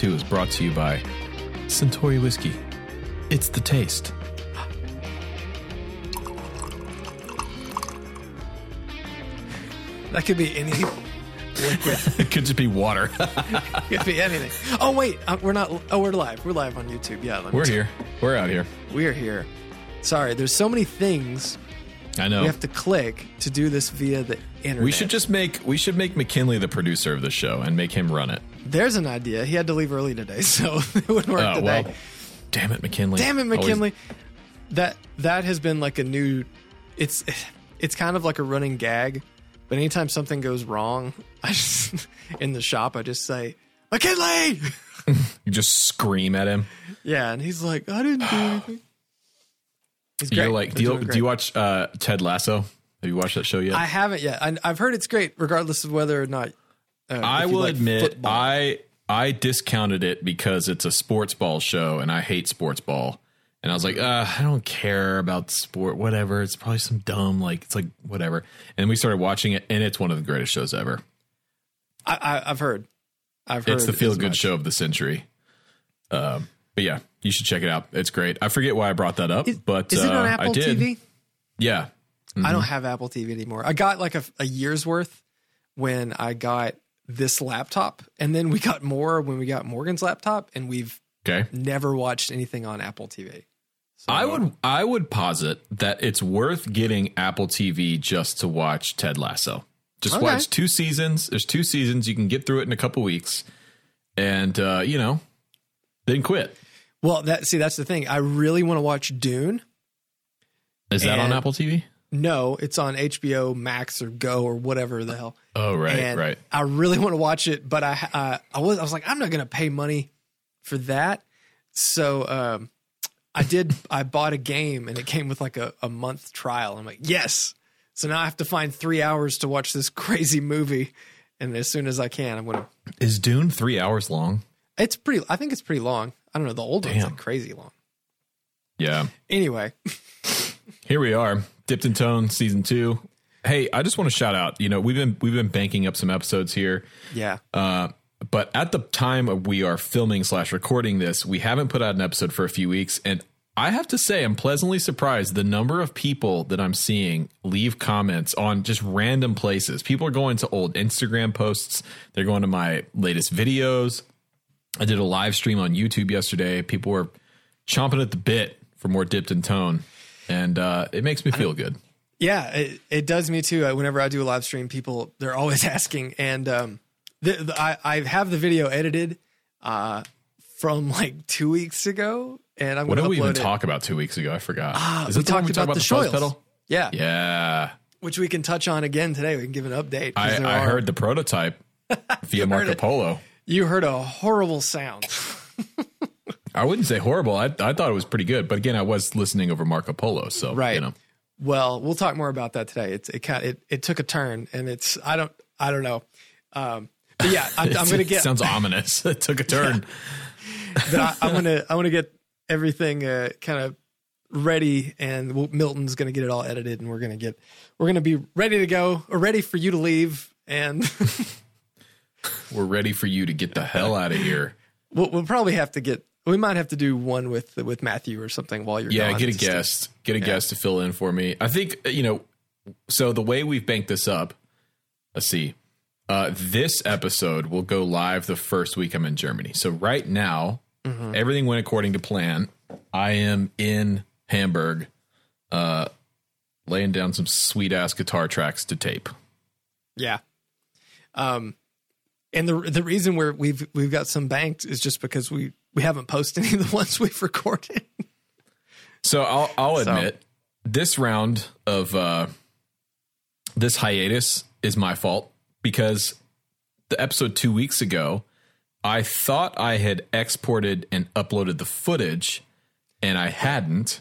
2 is brought to you by Centauri Whiskey. It's the taste. That could be any liquid. It could just be water. It could be anything. Oh wait, uh, we're not. Oh, we're live. We're live on YouTube. Yeah, let me We're check. here. We're out here. We're here. Sorry, there's so many things I know. we have to click to do this via the internet. We should just make we should make McKinley the producer of the show and make him run it. There's an idea. He had to leave early today, so it wouldn't work Oh today. well. Damn it, McKinley. Damn it, Always- McKinley. That that has been like a new. It's it's kind of like a running gag, but anytime something goes wrong, I just in the shop I just say McKinley. you just scream at him. Yeah, and he's like, I didn't do anything. He's You're great. like, do you, do you watch uh, Ted Lasso? Have you watched that show yet? I haven't yet. I, I've heard it's great, regardless of whether or not. Uh, I will like admit, football. I I discounted it because it's a sports ball show, and I hate sports ball. And I was like, uh, I don't care about sport, whatever. It's probably some dumb, like it's like whatever. And we started watching it, and it's one of the greatest shows ever. I, I, I've heard. I've heard It's the feel good much. show of the century. Um, but yeah, you should check it out. It's great. I forget why I brought that up, Is, but is it uh, on I did. TV? Yeah, I don't have Apple TV anymore. I got like a, a year's worth when I got this laptop, and then we got more when we got Morgan's laptop, and we've okay. never watched anything on Apple TV. So, I would I would posit that it's worth getting Apple TV just to watch Ted Lasso. Just Okay. watch two seasons. There's two seasons. You can get through it in a couple weeks, and uh, you know, then quit. Well, that see, that's the thing. I really want to watch Dune. Is that on Apple TV? No, it's on HBO Max or Go or whatever the hell. Oh right, and right. I really want to watch it, but I uh, I was I was like I'm not going to pay money for that. So um, I did. I bought a game and it came with like a, a month trial. I'm like yes. So now I have to find three hours to watch this crazy movie, and as soon as I can, I'm gonna. Is Dune three hours long? It's pretty. I think it's pretty long. I don't know. The old one's like crazy long. Yeah. Anyway, Here we are, dipped in tone, season two. Hey, I just want to shout out. You know, we've been we've been banking up some episodes here. yeah. Uh, but at the time of we are filming slash recording this, we haven't put out an episode for a few weeks, and I have to say I'm pleasantly surprised the number of people that I'm seeing leave comments on just random places. People are going to old Instagram posts. They're going to my latest videos. I did a live stream on YouTube yesterday. People were chomping at the bit for more dipped in tone, and uh, it makes me feel good. Yeah, it, it does me too. Uh, Whenever I do a live stream, people they're always asking, and um, the, the, I I have the video edited uh, from like two weeks ago, and I'm going to upload it. What did we even it. talk about two weeks ago? I forgot. Ah, Is we it the one talked we talked about about the the fuzz pedal? Yeah, Yeah. which we can touch on again today. We can give an update. I, I are- heard the prototype via Marco it. Polo. you heard a horrible sound. I wouldn't say horrible. I, I thought it was pretty good, but again, I was listening over Marco Polo, so Right. You know, Well, we'll talk more about that today. It's it kind it, it took a turn, and it's I don't I don't know. Um, but yeah, I'm, I'm going to get sounds ominous. it took a turn. but I, I'm gonna I'm gonna get everything uh, kind of ready, and we'll, Milton's gonna get it all edited, and we're gonna get we're gonna be ready to go, or ready for you to leave, and We're ready for you to get the hell out of here. we'll, we'll probably have to get we might have to do one with with Matthew or something while you're Yeah, gone get a guest. Get a guest to fill in for me. I think you know. So the way we've banked this up, let's see. Uh, this episode will go live the first week I'm in Germany. So right now, Mm-hmm. everything went according to plan. I am in Hamburg, uh, laying down some sweet ass guitar tracks to tape. Yeah. Um, and the the reason we're we've we've got some banked is just because we we haven't posted any of the ones we've recorded. So I'll I'll So- admit this round of uh, this hiatus is my fault because the episode two weeks ago, I thought I had exported and uploaded the footage, and I hadn't.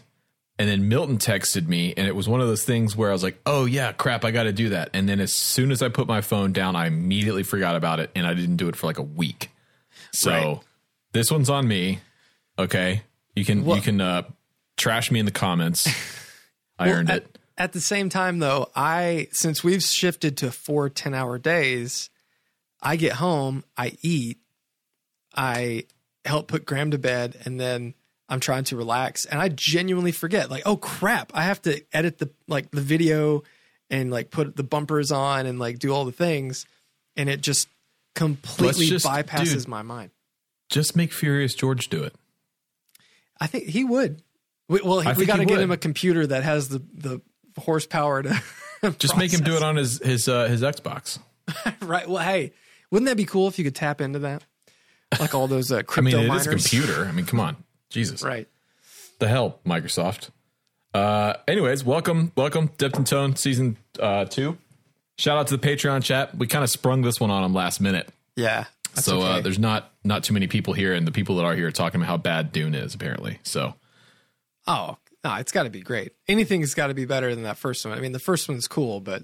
And then Milton texted me, and it was one of those things where I was like, "Oh yeah, crap, I got to do that." And then as soon as I put my phone down, I immediately forgot about it, and I didn't do it for like a week. So Right. This one's on me. Okay, you can you can uh, trash me in the comments. I earned at, it. At the same time, though, I since we've shifted to four 10 hour days, I get home, I eat, I help put Graham to bed, and then I'm trying to relax, and I genuinely forget. Like, oh crap, I have to edit the like the video and like put the bumpers on and like do all the things, and it just completely just- bypasses dude. my mind. Just make Furious George do it. I think he would. We, well, I we got to get would. him a computer that has the the horsepower to Just make him do it on his his uh, his Xbox. right. Well, hey, wouldn't that be cool if you could tap into that, like all those uh, I crypto mean, it miners? is computer. I mean, come on, Jesus, Right. the hell, Microsoft. Uh, anyways, welcome, welcome, Dipped in Tone season uh, two. Shout out to the Patreon chat. We kind of sprung this one on them last minute, Yeah. So uh, there's not not too many people here, and the people that are here are talking about how bad Dune is apparently. So oh no, it's got to be great. Anything's got to be better than that first one. I mean, the first one's cool, but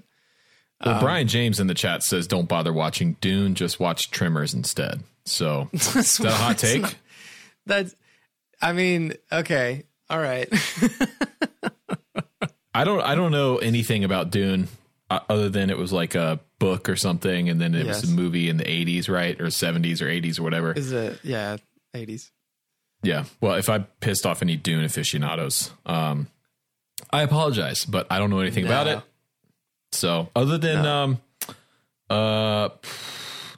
Well, um, Brian James in the chat says, "Don't bother watching Dune. Just watch Trimmers instead." So is that a hot take? that's. I mean, okay, all right. I don't. I don't know anything about Dune other than it was like a book or something, and then it was a movie in the '80s, right, or '70s or '80s or whatever. Is it? Yeah, eighties. Yeah. Well, if I pissed off any Dune aficionados, um, I apologize, but I don't know anything about it. So, other than um, uh,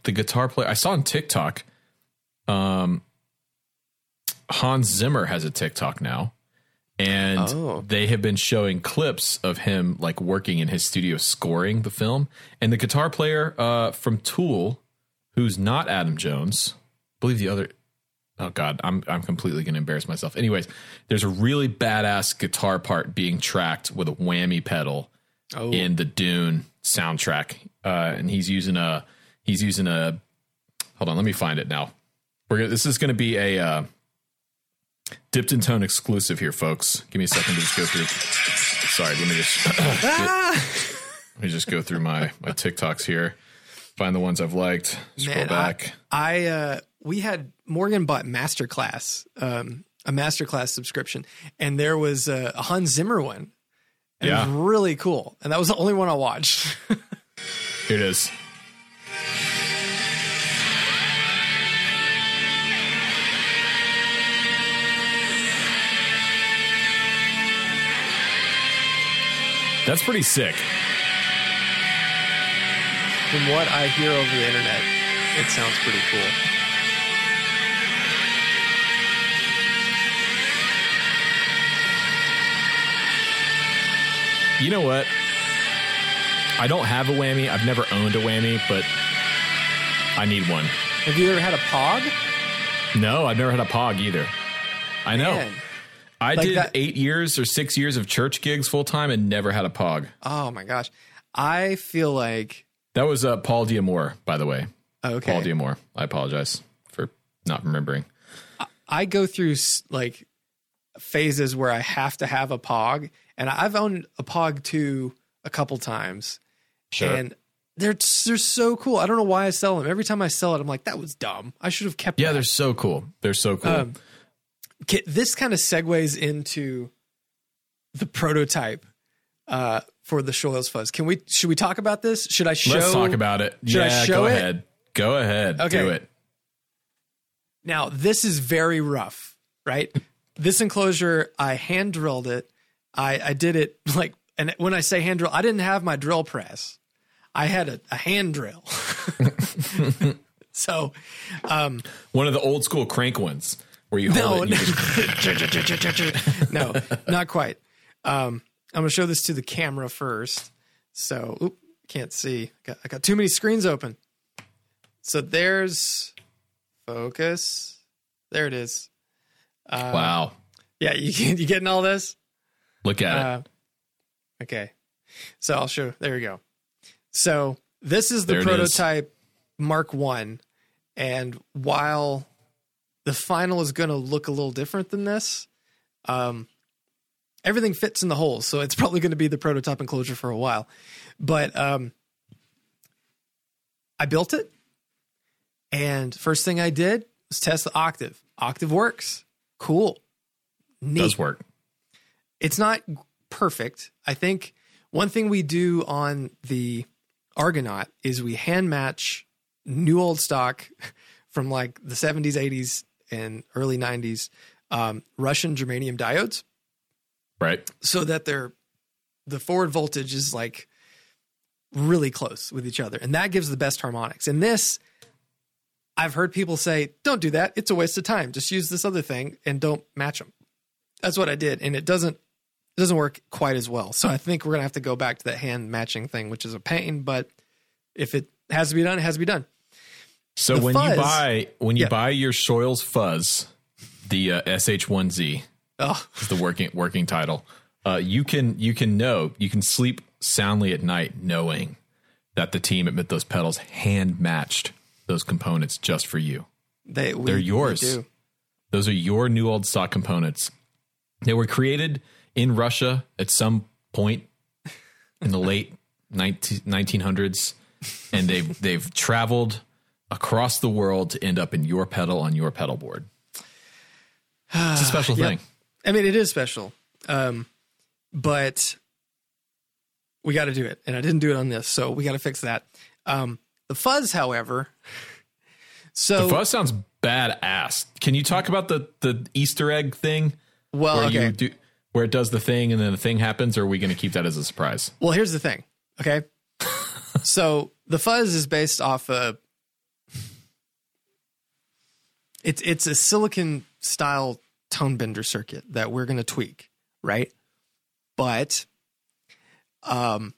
the guitar player, I saw on TikTok, um, Hans Zimmer has a TikTok now, and Oh. they have been showing clips of him like working in his studio scoring the film. And the guitar player uh, from Tool, who's not Adam Jones, I believe the other. Oh God, I'm I'm completely gonna embarrass myself. Anyways, there's a really badass guitar part being tracked with a whammy pedal Oh, in the Dune soundtrack, uh, and he's using a he's using a. Hold on, let me find it now. We're gonna, this is going to be a uh, dipped in tone exclusive here, folks. Give me a second to just go through. Sorry, let me just let me just go through my my TikToks here. Find the ones I've liked. Scroll Man, back. I uh we had Morgan bought Masterclass, um, a Masterclass subscription, and there was a, a Hans Zimmer one. And It Yeah. was really cool, and that was the only one I watched. Here it is. That's pretty sick. From what I hear over the internet, it sounds pretty cool. You know what? I don't have a whammy. I've never owned a whammy, but I need one. Have you ever had a Pog? No, I've never had a pog either. I know. Man. I Like did that- eight years or six years of church gigs full time and never had a pog. Oh my gosh, I feel like That was uh, Paul Diamore, by the way. okay. Paul Diamore. I apologize for not remembering. I go through like phases where I have to have a Pog, and I've owned a Pog two a couple times, Sure. and they're they're so cool. I don't know why I sell them. Every time I sell it, I'm like, that was dumb. I should have kept. yeah, that. they're so cool. They're so cool. Um, Ki- this kind of segues into the prototype uh, for the Shoyles Fuzz. Can we? Should we talk about this? Should I show? Let's talk about it. Should I yeah, show go it? ahead. Go ahead. Okay. Do it. Now, this is very rough, right? this enclosure, I hand drilled it. I, I did it like, and when I say hand drill, I didn't have my drill press. I had a, a hand drill. so, um, One of the old school crank ones where you no, you just, no, not quite. Um, I'm going to show this to the camera first. So, oop, can't see. Got, I got too many screens open. So there's focus. There it is. Uh, wow. Yeah, you you getting all this? Look at it. Uh, okay. So I'll show. There we go. So this is the There it is. prototype Mark One, and while the final is going to look a little different than this, um, everything fits in the hole. So it's probably going to be the prototype enclosure for a while. But um, I built it, and first thing I did was test the octave. Octave works. Cool. Neat Does work. it's not perfect. I think one thing we do on the Argonaut is we hand match new old stock from like the 70s, 80s, and early 90s um, Russian germanium diodes. Right. so that they're the forward voltage is like really close with each other and that gives the best harmonics. And this i've heard people say don't do that. It's a waste of time. Just use this other thing and don't match them that's what i did and it doesn't it doesn't work quite as well. So i think we're gonna have to go back to that hand matching thing which is a pain but if it has to be done it has to be done So The when fuzz- you buy when you Yeah. buy your Shoyles Fuzz, the uh, SH1Z oh is the working working title. Uh, you can you can know you can sleep soundly at night knowing that the team at Mythos Pedals hand matched those components just for you. they we, They're yours. Those are your new old stock components. They were created in Russia at some point in the late 19, 1900s, and they've they've traveled across the world to end up in your pedal on your pedal board. It's a special Yeah. thing. I mean, it is special, um, but we got to do it, and I didn't do it on this, so we got to fix that. Um, the fuzz, however, so The fuzz sounds badass. Can you talk about the the Easter egg thing well, where okay. you do where it does the thing and then the thing happens, or are we going to keep that as a surprise? Well, here's the thing, okay? so the fuzz is based off a it's it's a silicon style tone bender circuit that we're going to tweak, right? But um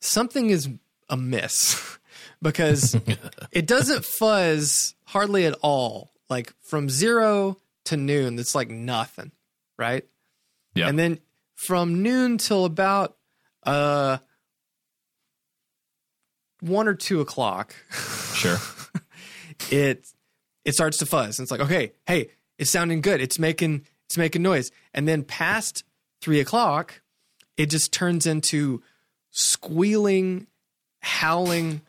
something is amiss because it doesn't fuzz hardly at all. Like from 0 to noon, that's like nothing, right? Yeah. And then from noon till about uh one or two o'clock, Sure. it it starts to fuzz. And it's like, okay, hey, it's sounding good. It's making it's making noise. And then past three o'clock, it just turns into squealing, howling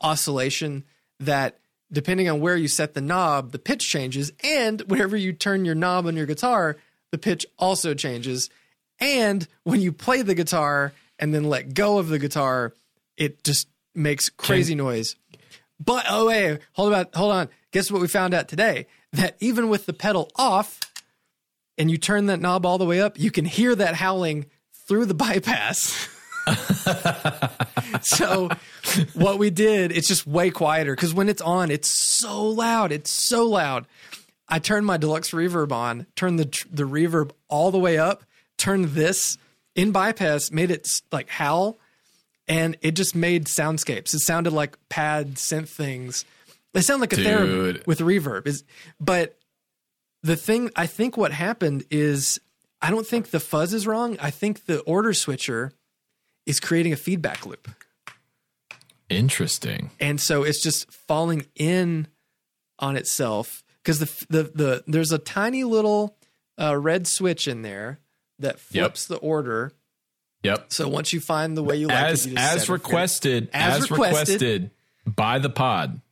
oscillation that depending on where you set the knob, the pitch changes. And whenever you turn your knob on your guitar, the pitch also changes. And when you play the guitar and then let go of the guitar, it just makes crazy noise. But oh wait, hold on, hold on. Guess what we found out today? That even with the pedal off, and you turn that knob all the way up, you can hear that howling through the bypass. so what we did, it's just way quieter because when it's on, it's so loud. It's so loud. I turned my deluxe reverb on, turned the the reverb all the way up, turned this in bypass, made it like howl, and it just made soundscapes. It sounded like pad synth things. They sound like a therapy Dude. with reverb. Is but the thing I think what happened is I don't think the fuzz is wrong. I think the order switcher is creating a feedback loop. Interesting. and so it's just falling in on itself because the, the the there's a tiny little uh, red switch in there that flips the order. Yep. So once you find the way you like as it, you just set it as requested As as, requested. requested. by the pod.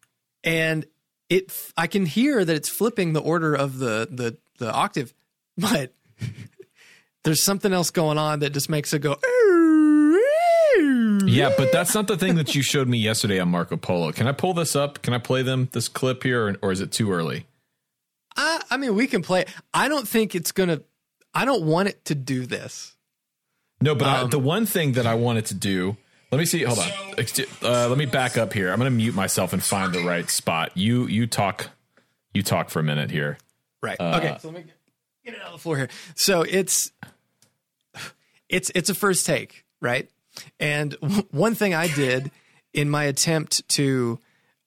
And it I can hear that it's flipping the order of the the the octave, but there's something else going on that just makes it go. Yeah, but that's not the thing that you showed me yesterday on Marco Polo. Can I pull this up? Can I play them this clip here, or, or is it too early? I, I mean, we can play. I don't think it's gonna. I don't want it to do this. No, but Um, I, the one thing that I wanted to do. Let me see. Hold on. Ex- Uh, let me back up here. I'm going to mute myself and find the right spot. You you talk. You talk for a minute here. Right. okay. So let me get, get it on the floor here. So it's it's it's a first take, right? And w- one thing I did in my attempt to,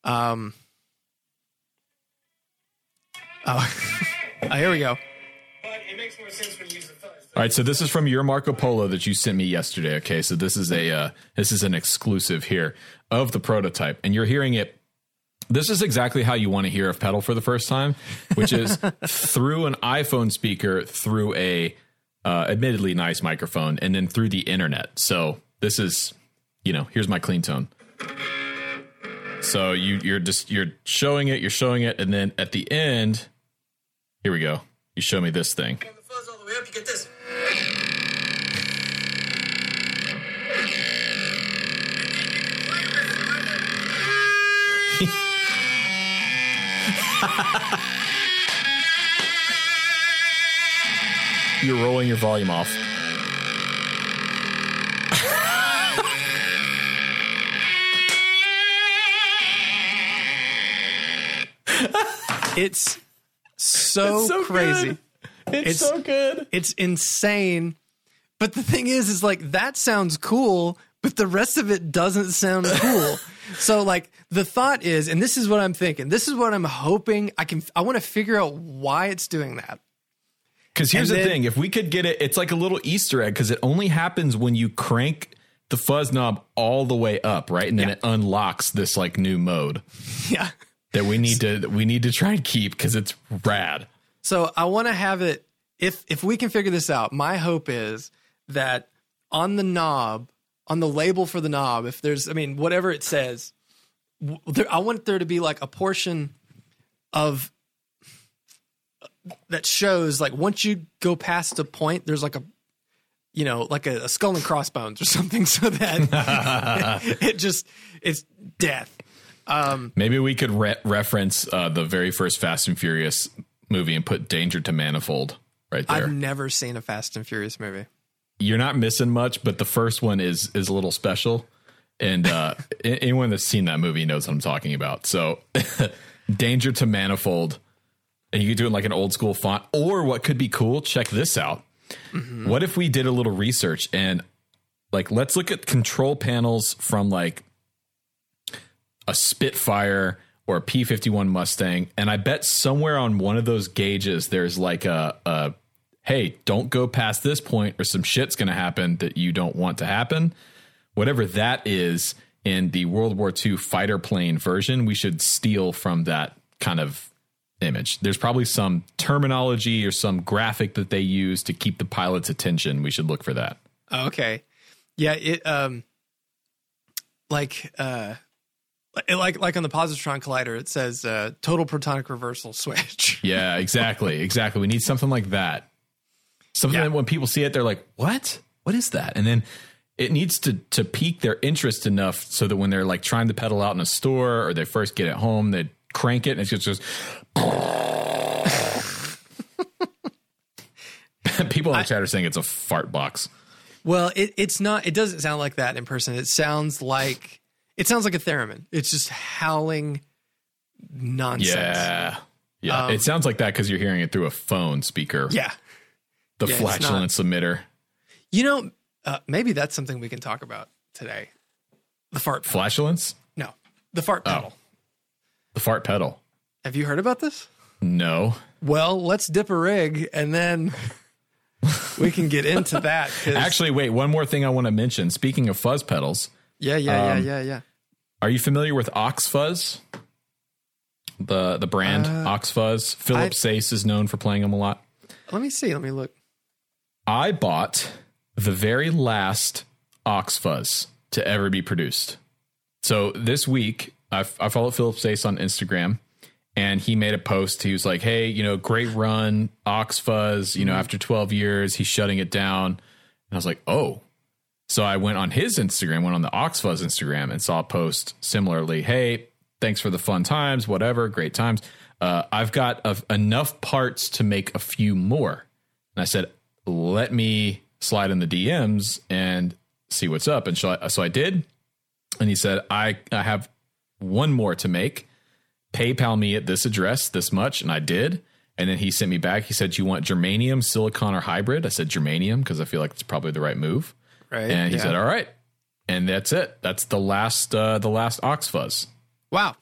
um, oh, oh, here we go. But it makes more sense when you use the fuzz. All right, so this is from your Marco Polo that you sent me yesterday. Okay, so this is a uh, this is an exclusive here of the prototype, and you're hearing it. This is exactly how you want to hear a pedal for the first time, which is through an iPhone speaker, through a uh, admittedly nice microphone, and then through the internet. So this is, you know, here's my clean tone. So you you're just you're showing it, you're showing it, and then at the end, here we go. You show me this thing. Turn the fuzz all the way up, you get this. You're rolling your volume off. It's so, so crazy. good. It's, It's- so good. It's insane. But the thing is, is like that sounds cool, but the rest of it doesn't sound cool. so like the thought is, and this is what I'm thinking. This is what I'm hoping I can. I want to figure out why it's doing that. Because here's And the thing: if we could get it, it's like a little Easter egg because it only happens when you crank the fuzz knob all the way up, right, and then Yeah. it unlocks this like new mode Yeah. that we need to we need to try and keep because it's rad. So I want to have it. If if we can figure this out, my hope is that on the knob, on the label for the knob, if there's, I mean, whatever it says, there, I want there to be like a portion of that shows like once you go past a point, there's like a you know like a, a skull and crossbones or something, so that it just it's death. Maybe we could re- reference uh, the very first Fast and Furious movie and put "Danger to Manifold" right there. I've never seen a Fast and Furious movie. You're not missing much, but the first one is is a little special, and uh, anyone that's seen that movie knows what I'm talking about. So, "Danger to Manifold," and you could do it in like an old school font, or what could be cool. Check this out. What if we did a little research and like let's look at control panels from like a Spitfire or a P fifty one Mustang, and I bet somewhere on one of those gauges there's like a, a hey, don't go past this point or some shit's gonna happen that you don't want to happen. Whatever that is in the World War II fighter plane version, we should steal from that kind of image. There's probably some terminology or some graphic that they use to keep the pilot's attention. We should look for that. Oh, okay. Yeah, it um like uh like like on the positron collider it says uh total protonic reversal switch. Yeah, exactly. exactly. We need something like that. Something Yeah. that when people see it, they're like, what? What is that? And then it needs to to pique their interest enough so that when they're like trying to pedal out in a store or they first get it home, they crank it and it's just, just people in the chat are saying it's a fart box. Well, it it's not it doesn't sound like that in person. It sounds like it sounds like a theremin. It's just howling nonsense. Yeah. Yeah. Um, it sounds like that because you're hearing it through a phone speaker. Yeah. The yeah, it's flatulence emitter. You know, uh, maybe that's something we can talk about today. The fart pedal. Flatulence? No. The fart pedal. The fart pedal. Have you heard about this? No. Well, let's dip a rig and then we can get into that. Actually, wait, one more thing I want to mention. Speaking of fuzz pedals, yeah, yeah, um, yeah, yeah, yeah. Are you familiar with Ox Fuzz? The the brand Ox Fuzz. Philip Uh, I- Sayce is known for playing them a lot. Let me see. Let me look. I bought the very last Ox Fuzz to ever be produced. So this week, I, I followed Philip Sayce on Instagram, and he made a post. He was like, "Hey, you know, great run, Ox Fuzz. You know, after 12 years, he's shutting it down." And I was like, "Oh." So I went on his Instagram, went on the Ox Fuzz Instagram, and saw a post similarly. Hey, thanks for the fun times, whatever, great times. Uh, I've got a, enough parts to make a few more. And I said, let me slide in the DMs and see what's up. And so I, so I did. And he said, I, I have one more to make. PayPal me at this address, this much. And I did. And then he sent me back. He said, You want germanium, silicon, or hybrid? I said, Germanium, because I feel like it's probably the right move. Right. And he yeah. said, All right. And that's it. That's the last uh, the last Ox Fuzz. Wow.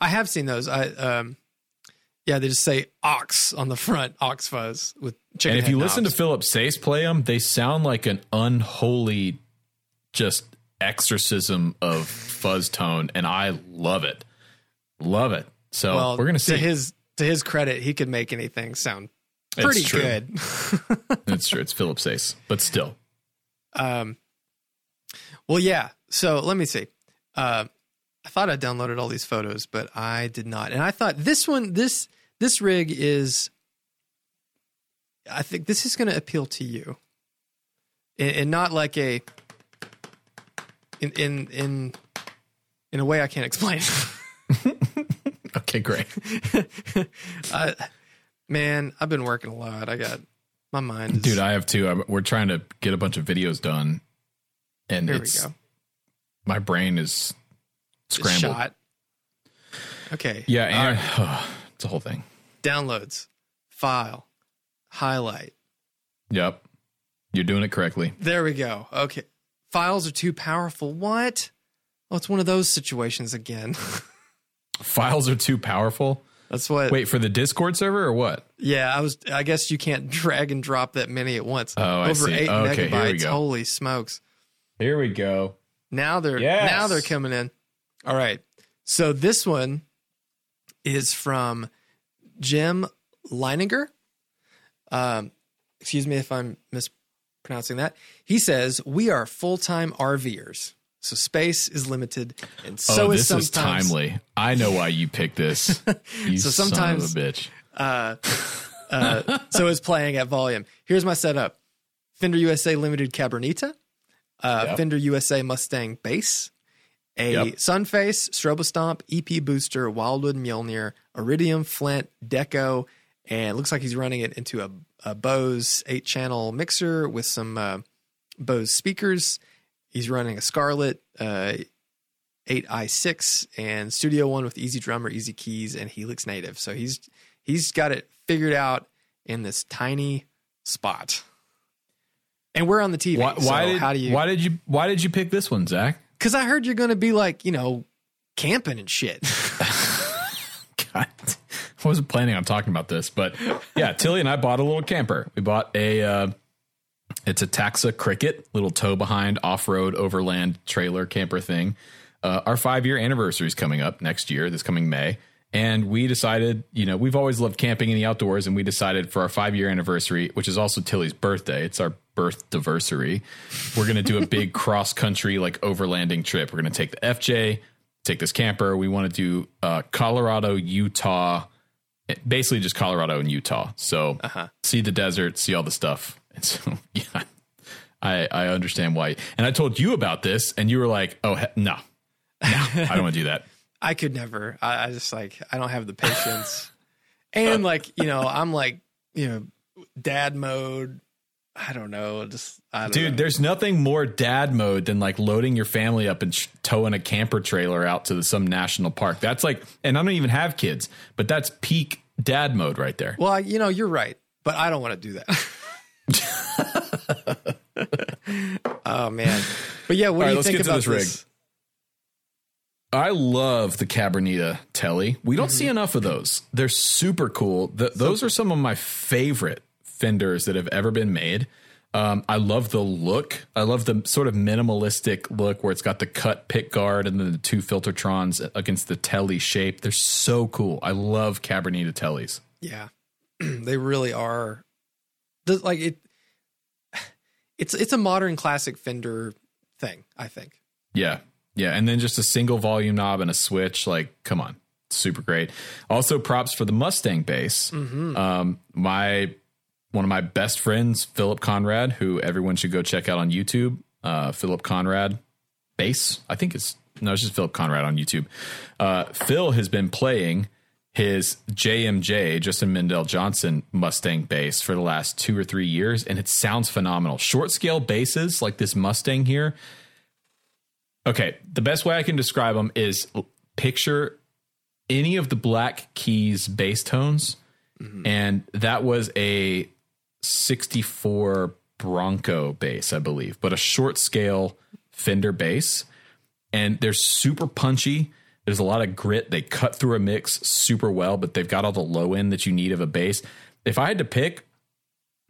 I have seen those. I um yeah, they just say ox on the front, ox fuzz with chicken. And if you listen to. Philip Sayce play them, they sound like an unholy, just exorcism of fuzz tone, and I love it, love it. So well, we're gonna see. to his to his credit, he could make anything sound pretty good. That's true. It's Philip Sayce, but still, Um, well, yeah. So let me see. Uh, I thought I downloaded all these photos, but I did not. And I thought this one, this this rig is. I think this is going to appeal to you, and, and not like a. In in in in a way I can't explain. okay. Okay, great. I, man, I've been working a lot. I got my mind. Is, Dude, I have two. I'm, we're trying to get a bunch of videos done, and here we it's go. my brain is scrambled. Okay. Yeah, and right. it's a whole thing. downloads, file, highlight. Yep, you're doing it correctly. There we go. Okay. Files are too powerful. What? Oh, it's one of those situations again. Files are too powerful. That's what. Wait for the Discord server or what? Yeah, I was. I guess you can't drag and drop that many at once. Oh, I Over see. eight Okay, here we megabytes. go. Holy smokes! Here we go. Now they're Yes. now they're coming in. All right. So this one is from Jim Leininger. Um, excuse me if I'm mispronouncing that. He says we are full time RVers, so space is limited, and so oh, is this is sometimes timely. I know why you picked this. You So son of sometimes- a bitch. uh, so is playing at volume. Here's my setup: Fender USA Limited Cabronita, uh, Yep. Fender USA Mustang bass, a Yep. Sunface Strobostomp EP booster, Wildwood Mjolnir, Iridium Flint Deco, and it looks like he's running it into a, a Bose eight channel mixer with some uh, Bose speakers. He's running a Scarlett uh, 8i6 and Studio One with EZdrummer, Easy Keys, and Helix Native. So he's he's got it figured out in this tiny spot. And we're on the TV. Why, so did how do you? why did you why did you pick this one, Zach? Because I heard you're going to be like you know camping and shit. God, I wasn't planning on talking about this, but yeah, Tilly and I bought a little camper. We bought a uh, it's a Taxa Cricket, little tow behind off road overland trailer camper thing. Uh, our five year anniversary is coming up next year, this coming May. And we decided, you know, we've always loved camping in the outdoors, and we decided for our five year anniversary, which is also Tilly's birthday, it's our birth anniversary. We're going to do a big cross country, like overlanding trip. We're going to take the FJ, take this camper. We want to do uh, Colorado, Utah, basically just Colorado and Utah. So see the desert, see all the stuff. And so, yeah, I, I understand why. And I told you about this, and you were like, oh, he- no, no, I don't want to do that. I could never. I, I just like I don't have the patience. and like you know, I'm like you know, dad mode. I don't know. Just I don't Dude, know. there's nothing more dad mode than like loading your family up and sh- towing a camper trailer out to some national park. That's like, and I don't even have kids, but that's peak dad mode right there. Well, you know, you're right, but I don't want to do that. oh man. But yeah, what All do right, you let's think get to about this this? I love the Cabronita Telly. We don't see enough of those. They're super cool. Th those are some of my favorite fenders that have ever been made. Um, I love the look. I love the sort of minimalistic look where it's got the cut pick guard and then the two filtertrons against the Telly shape. They're so cool. I love Cabronita Tellys. Yeah. they really are the- like it it's it's a modern classic Fender thing, I think. Yeah. Yeah. And then just a single volume knob and a switch. Like, come on. Super great. Also, props for the Mustang bass. Um, my one of my best friends, Philip Conrad, who everyone should go check out on YouTube. Uh, Philip Conrad bass. I think it's no, it's just Philip Conrad on YouTube. Uh, Phil has been playing his JMJ Justin Meldal-Johnsen Mustang bass for the last two or three years, and it sounds phenomenal. Short scale basses like this Mustang here. Okay, the best way I can describe them is picture any of the Black Keys bass tones, mm-hmm. and that was a 64 Bronco bass, I believe, but a short scale Fender bass, and they're super punchy. There's a lot of grit. They cut through a mix super well, but they've got all the low end that you need of a bass. If I had to pick,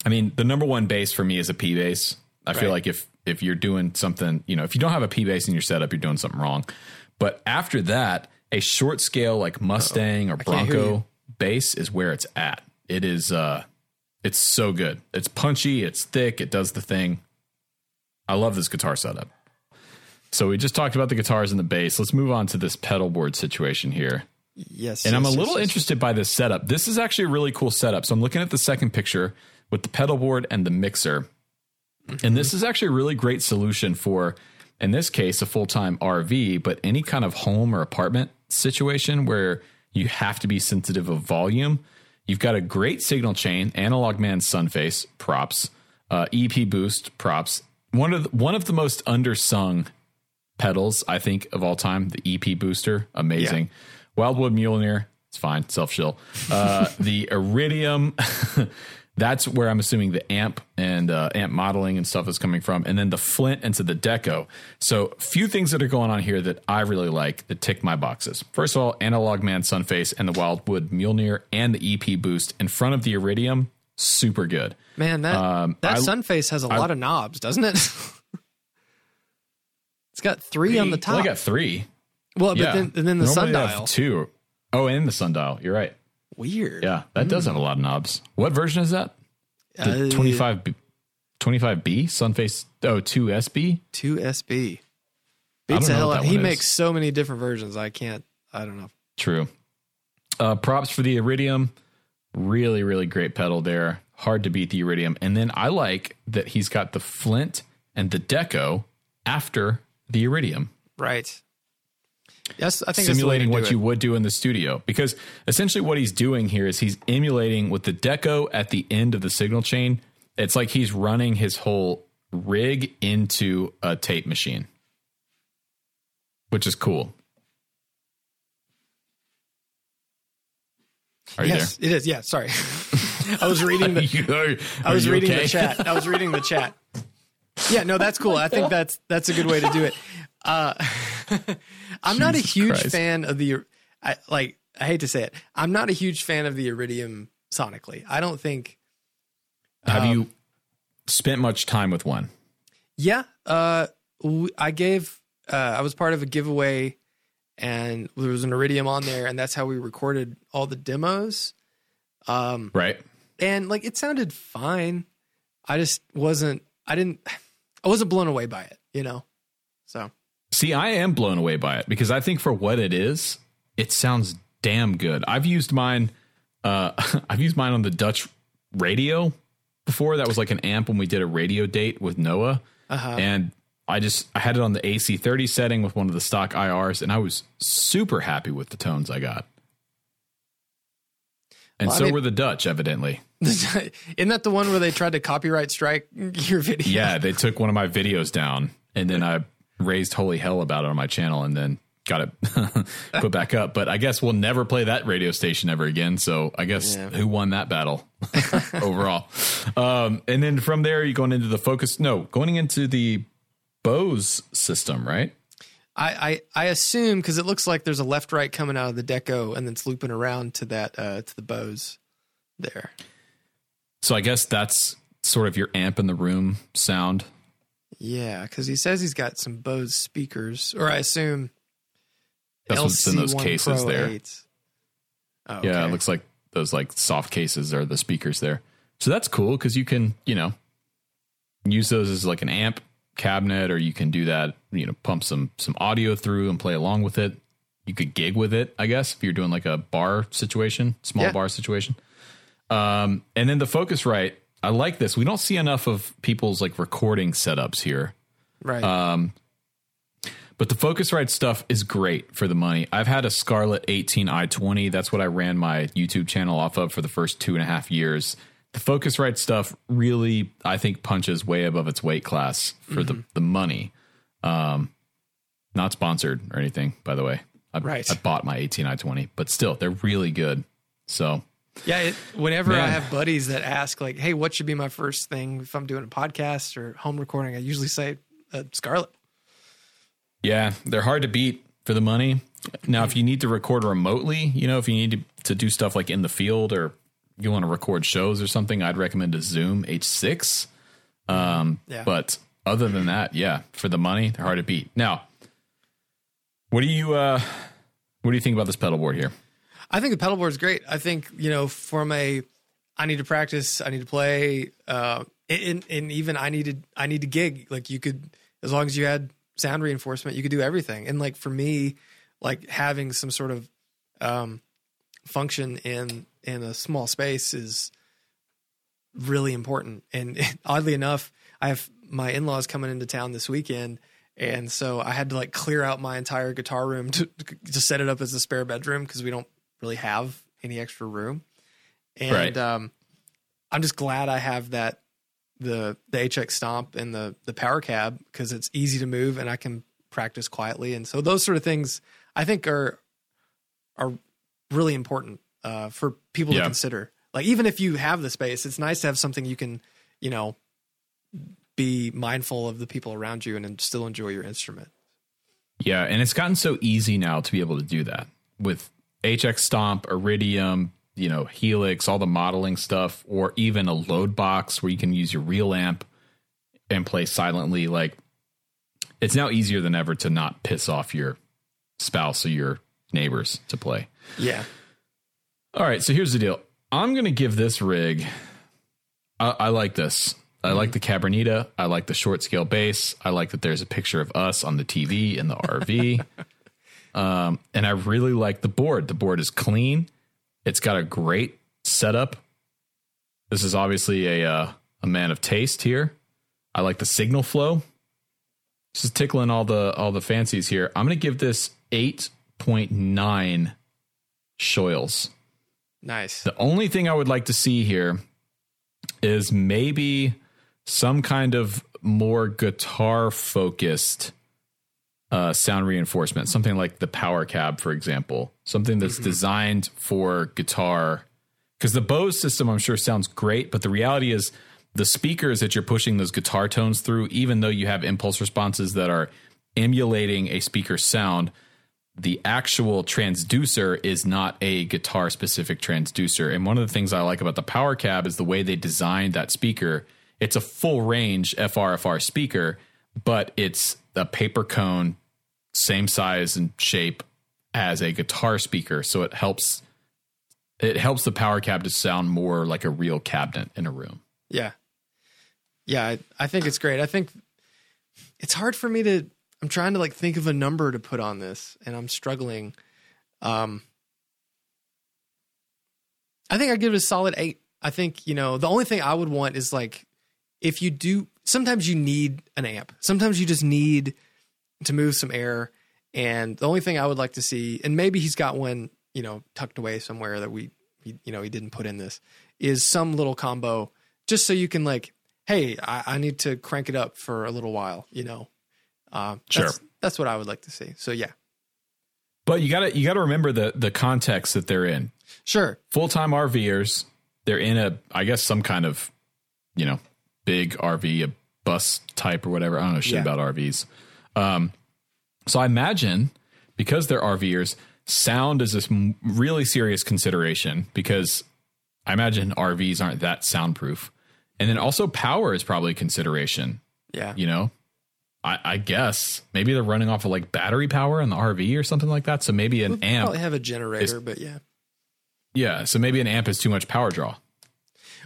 I mean, the number one bass for me is a P bass. I feel like if if you're doing something, you know, if you don't have a P bass in your setup, you're doing something wrong. But after that, a short scale like Mustang or can't hear Bronco bass is where it's at. It is uh it's so good. It's punchy, it's thick, it does the thing. I love this guitar setup. So we just talked about the guitars and the bass. Let's move on to this pedal board situation here. Yes. And I'm a little yes, yes. interested by this setup. This is actually a really cool setup. So I'm looking at the second picture with the pedal board and the mixer. And this is actually a really great solution for, in this case, a full time RV, but any kind of home or apartment situation where You have to be sensitive of volume. You've got a great signal chain, analog man sunface props, uh, EP boost props. One of the, one of the most undersung pedals I think of all time. The EP booster, amazing. Wildwood Mjolnir, it's fine, self shill. Uh, the Iridium, that's where I'm assuming the amp and uh, amp modeling and stuff is coming from, and then the Flint into the Deco. So, few things that are going on here that I really like that tick my boxes. First of all, Analog Man Sunface and the Wildwood Mjolnir and the EP boost in front of the Iridium, super good. Man, that Um, that I- Sunface has a lot of knobs, doesn't it? it's got three on the top. Well, I got three. well, but yeah, then and then the Normally sundial. two. Oh, and the sundial. You're right. Weird. Yeah, that does have a lot of knobs. What version is that? The Uh, 25 B, 25B Sunface oh 2SB? two SB. don't Beats the know hell out. He is. makes so many different versions. I can't. I don't know. True. Uh, props for the Iridium. Really, really great pedal there. Hard to beat the Iridium. And then I like that he's got the Flint and the Deco after the Iridium. Right. Yes, I think simulating what you would do in the studio because essentially what he's doing here is he's emulating with the deco at the end of the signal chain it's like he's running his whole rig into a tape machine which is cool are do you it. Yes, it is. Yeah, sorry. I was reading the. You- are- I was reading okay? the chat. I was reading the chat. Yeah, no, that's cool. I think that's that's a good way to do it. Uh, I'm not a huge Christ. fan of the I like I hate to say it. I'm not a huge fan of the Iridium sonically. I don't think have Um, you spent much time with one Yeah, uh, I gave. Uh, I was part of a giveaway, and there was an Iridium on there, and that's how we recorded all the demos. Um, right and like it sounded fine. I just wasn't. I didn't. I wasn't blown away by it. You know. So See, I am blown away by it because I think for what it is, it sounds damn good. I've used mine. Uh, I've used mine on the Dutch radio before. That was like an amp when we did a radio date with Noah, Uh-huh. and I just I had it on the AC30 setting with one of the stock IRs, and I was super happy with the tones I got. And Well, I so mean- were the Dutch, evidently. isn't that the one where they tried to copyright strike your video? Yeah, they took one of my videos down, and then I raised holy hell about it on my channel, and then got it put back up. But I guess we'll never play that radio station ever again. So I guess Yeah. who won that battle overall? Um, and then from there, you're going into the focus. No, going into the Bose system, right? I I, I assume because it looks like there's a left right coming out of the deco, and then it's looping around to that uh, to the Bose there. So I guess that's sort of your amp in the room sound. Yeah, because he says he's got some Bose speakers, or I assume That's what's in those cases Pro there. 8s. Oh, Yeah, it looks like those like soft cases are the speakers there. So that's cool because you can, you know, use those as like an amp cabinet, or you can do that, you know, pump some some audio through and play along with it. You could gig with it, I guess, if you're doing like a bar situation, small Yeah. bar situation. Um, and then the Focusrite, I like this. We don't see enough of people's like recording setups here. right. Um, but the Focusrite stuff is great for the money. I've had a Scarlett 18 i20. That's what I ran my YouTube channel off of for the first two and a half years. The Focusrite stuff really, I think, punches way above its weight class for the, the money. Um, not sponsored or anything, by the way. I, Right. I bought my 18 i20, but still, they're really good. So Yeah, it, whenever I have buddies that ask, like, "Hey, what should be my first thing if I'm doing a podcast or home recording?" I usually say uh, Scarlett. Yeah, they're hard to beat for the money. Now, if you need to record remotely, you know, if you need to, to do stuff like in the field or you want to record shows or something, I'd recommend a Zoom H6. Um, Yeah. But other than that, yeah, for the money, they're hard to beat. Now, what do you uh, what do you think about this pedal board here? I think the pedal board is great. I think you know, from a, I need to practice, I need to play, uh, and, and even I needed, I need to gig. Like you could, as long as you had sound reinforcement, you could do everything. And like for me, like having some sort of um, function in in a small space is really important. And oddly enough, I have my in laws coming into town this weekend. And so I had to like clear out my entire guitar room to to set it up as a spare bedroom because we don't really have any extra room. And Right. um, I'm just glad I have that the the HX Stomp and the the Power Cab because it's easy to move and I can practice quietly. And so those sort of things I think are are really important uh, for people Yeah. to consider. Like even if you have the space, it's nice to have something you can, you know, be mindful of the people around you and then still enjoy your instrument. Yeah, and it's gotten so easy now to be able to do that with HX Stomp, Iridium, you know, Helix, all the modeling stuff, or even a load box where you can use your real amp and play silently. Like it's now easier than ever to not piss off your spouse or your neighbors to play. Yeah. All right, so here's the deal. I'm going to give this rig. I, I like this. I like the Cabronita. I like the short scale bass. I like that there's a picture of us on the TV in the RV. um, and I really like the board. The board is clean. It's got a great setup. This is obviously a uh, a man of taste here. I like the signal flow. This is tickling all the all the fancies here. I'm going to give this 8.9 shoils. Nice. The only thing I would like to see here is maybe some kind of more guitar focused uh, sound reinforcement, something like the Power Cab, for example, something that's designed for guitar. Because the Bose system, I'm sure, sounds great, but the reality is the speakers that you're pushing those guitar tones through, even though you have impulse responses that are emulating a speaker sound, the actual transducer is not a guitar specific transducer. And one of the things I like about the Power Cab is the way they designed that speaker. It's a full range FRFR speaker, but it's a paper cone, same size and shape as a guitar speaker. So it helps it helps the Power Cab to sound more like a real cabinet in a room. Yeah. Yeah, I, I think it's great. I think it's hard for me to I'm trying to like think of a number to put on this and I'm struggling. Um I think I give it a solid 8. I think, you know, the only thing I would want is like if you do sometimes you need an amp. Sometimes you just need to move some air and the only thing I would like to see and maybe he's got one, you know, tucked away somewhere that we you know, he didn't put in this is some little combo just so you can like, hey, I, I need to crank it up for a little while, you know. Uh, that's, Sure. that's what I would like to see. So yeah, But you gotta you gotta remember the the context that they're in. sure, full time RVers. They're in a, I guess, some kind of, you know, big RV, a bus type or whatever. I don't know shit Yeah. about RVs. Um, so I imagine because they're RVers, sound is this really serious consideration because I imagine RVs aren't that soundproof. And then also power is probably a consideration, yeah, you know? I, I guess maybe they're running off of like battery power in the RV or something like that. So maybe an We'll amp probably have a generator, but yeah. Yeah, so maybe an amp is too much power draw.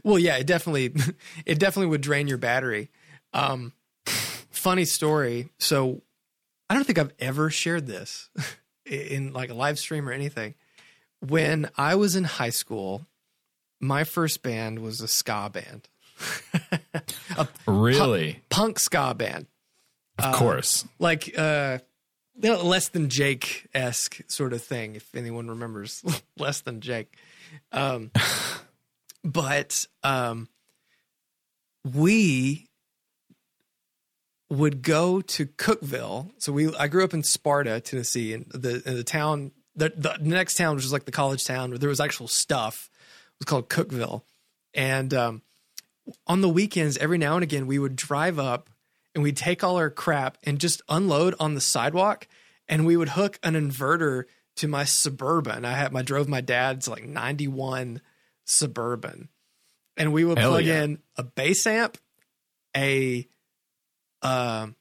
Well, yeah, it definitely it definitely would drain your battery. Um, funny story. So I don't think I've ever shared this in like a live stream or anything. When I was in high school, my first band was a ska band, a Really? punk ska band. Of course. like uh you know, less than Jake esque sort of thing, if anyone remembers less than Jake. Um but um we would go to Cookeville. So we I grew up in Sparta, Tennessee, and the the town the, the next town which was like the college town where there was actual stuff was called Cookeville. And um on the weekends, every now and again, we would drive up and we'd take all our crap and just unload on the sidewalk. And we would hook an inverter to my suburban. I had I drove my dad's like ninety one suburban, and we would Hell plug yeah. in a bass amp, a um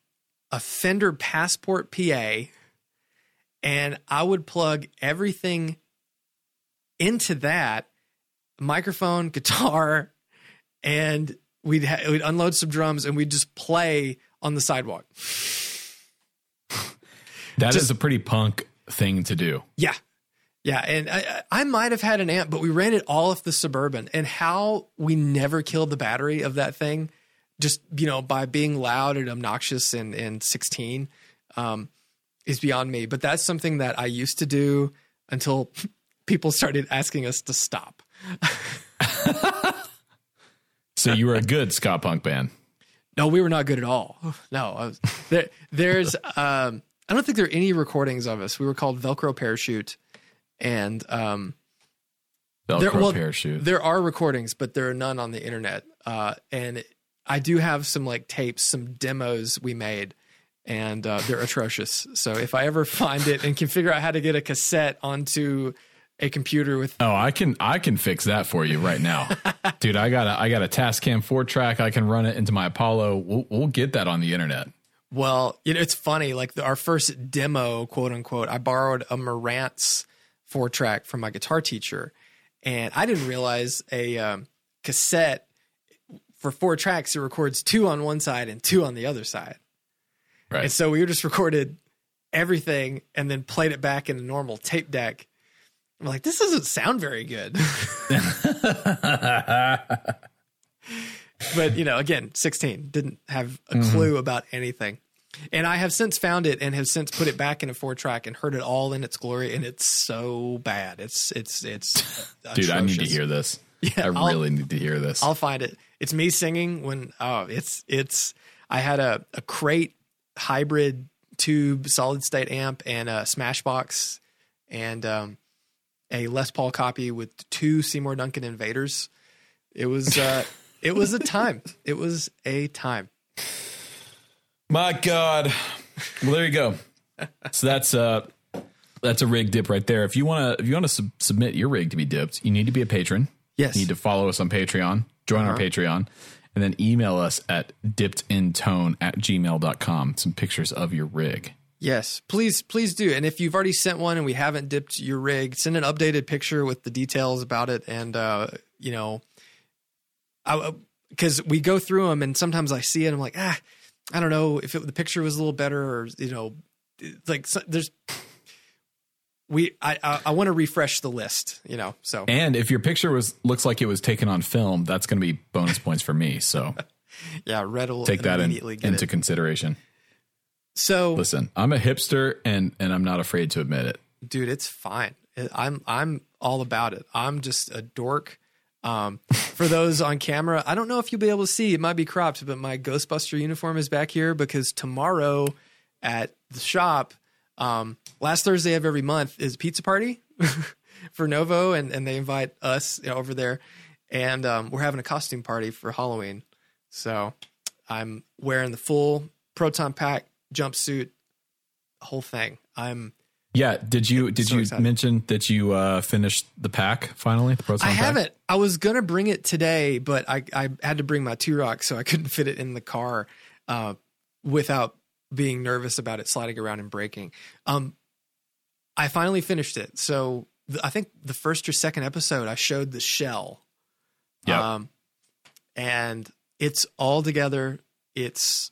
a Fender Passport PA, and I would plug everything into that microphone, guitar, and we'd ha- we'd unload some drums and we'd just play on the sidewalk. That is Just- a pretty punk thing to do. Yeah. Yeah, and I, I might have had an amp, but we ran it all off the suburban. And how we never killed the battery of that thing, just you know, by being loud and obnoxious and and sixteen, um, is beyond me. But that's something that I used to do until people started asking us to stop. So you were a good ska punk band. No, we were not good at all. No, I was, there, there's. Um, I don't think there are any recordings of us. We were called Velcro Parachute, and um, Velcro there, well, parachute. There are recordings, but there are none on the internet. Uh, and I do have some like tapes, some demos we made, and uh, they're atrocious. So if I ever find it and can figure out how to get a cassette onto a computer with Oh, I can I can fix that for you right now, dude. I got a I got a Tascam four track. I can run it into my Apollo. We'll, we'll get that on the internet. Well, you know, it's funny. Like the, our first demo, quote unquote, I borrowed a Marantz four track from my guitar teacher, and I didn't realize a um, cassette for four tracks it records two on one side and two on the other side. Right. And so we just recorded everything and then played it back in a normal tape deck. I'm like, this doesn't sound very good. but you know, again, 16 didn't have a clue about anything. And I have since found it and have since put it back in a four track and heard it all in its glory, and it's so bad. It's it's it's Dude, I need to hear this. Yeah, I I'll- really need to hear this. I'll find it. It's me singing when oh, it's it's. I had a a crate hybrid tube solid state amp and a Smashbox and um, a Les Paul copy with two Seymour Duncan Invaders. It was uh, it was a time. It was a time. My God. Well, there you go. So that's uh that's a rig dip right there. If you want to if you want to sub- submit your rig to be dipped, you need to be a patron. Yes. You need to follow us on Patreon, join our Uh-huh. Patreon, and then email us at dippedintone at gmail.com. Some pictures of your rig. Yes, please, please do. And if you've already sent one and we haven't dipped your rig, send an updated picture with the details about it. And uh, you know, because we go through them, and sometimes I see it, I'm like, ah, I don't know if it, the picture was a little better, or you know, like so, there's. We, I, I, I want to refresh the list, you know. So And if your picture was looks like it was taken on film, that's going to be bonus points for me. So yeah, Red will take that in, into it. consideration. So Listen, I'm a hipster and and I'm not afraid to admit it. dude it's fine. I'm i'm all about it. I'm just a dork. Um, for those on camera i don't know if you'll be able to see. It might be cropped but my ghostbuster uniform is back here because tomorrow at the shop um, last thursday of every month is pizza party for novo and, and they invite us you know, over there. And um, we're having a costume party for halloween. So i'm wearing the full proton pack jumpsuit whole thing i'm Yeah, did you did so you excited. mention that you uh finished the pack finally? The Proton I haven't. I was gonna bring it today, but I, I had to bring my two rock, so I couldn't fit it in the car uh, without being nervous about it sliding around and breaking. Um, I finally finished it. So th- I think the first or second episode, I showed the shell. Yep. Um, and it's all together. It's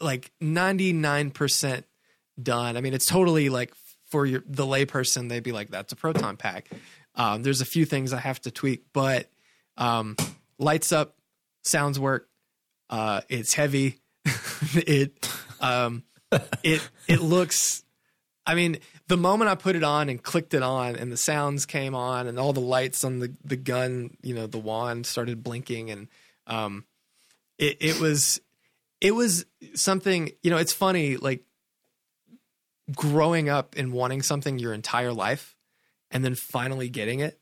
like ninety nine percent done. I mean, it's totally like for your the layperson, they'd be like, "That's a proton pack." Um, there's a few things I have to tweak, but um, lights up, sounds work. Uh, it's heavy. it um, it it looks. I mean, the moment I put it on and clicked it on, and the sounds came on, and all the lights on the the gun, you know, the wand started blinking, and um, it it was it was something. You know, it's funny, like growing up and wanting something your entire life and then finally getting it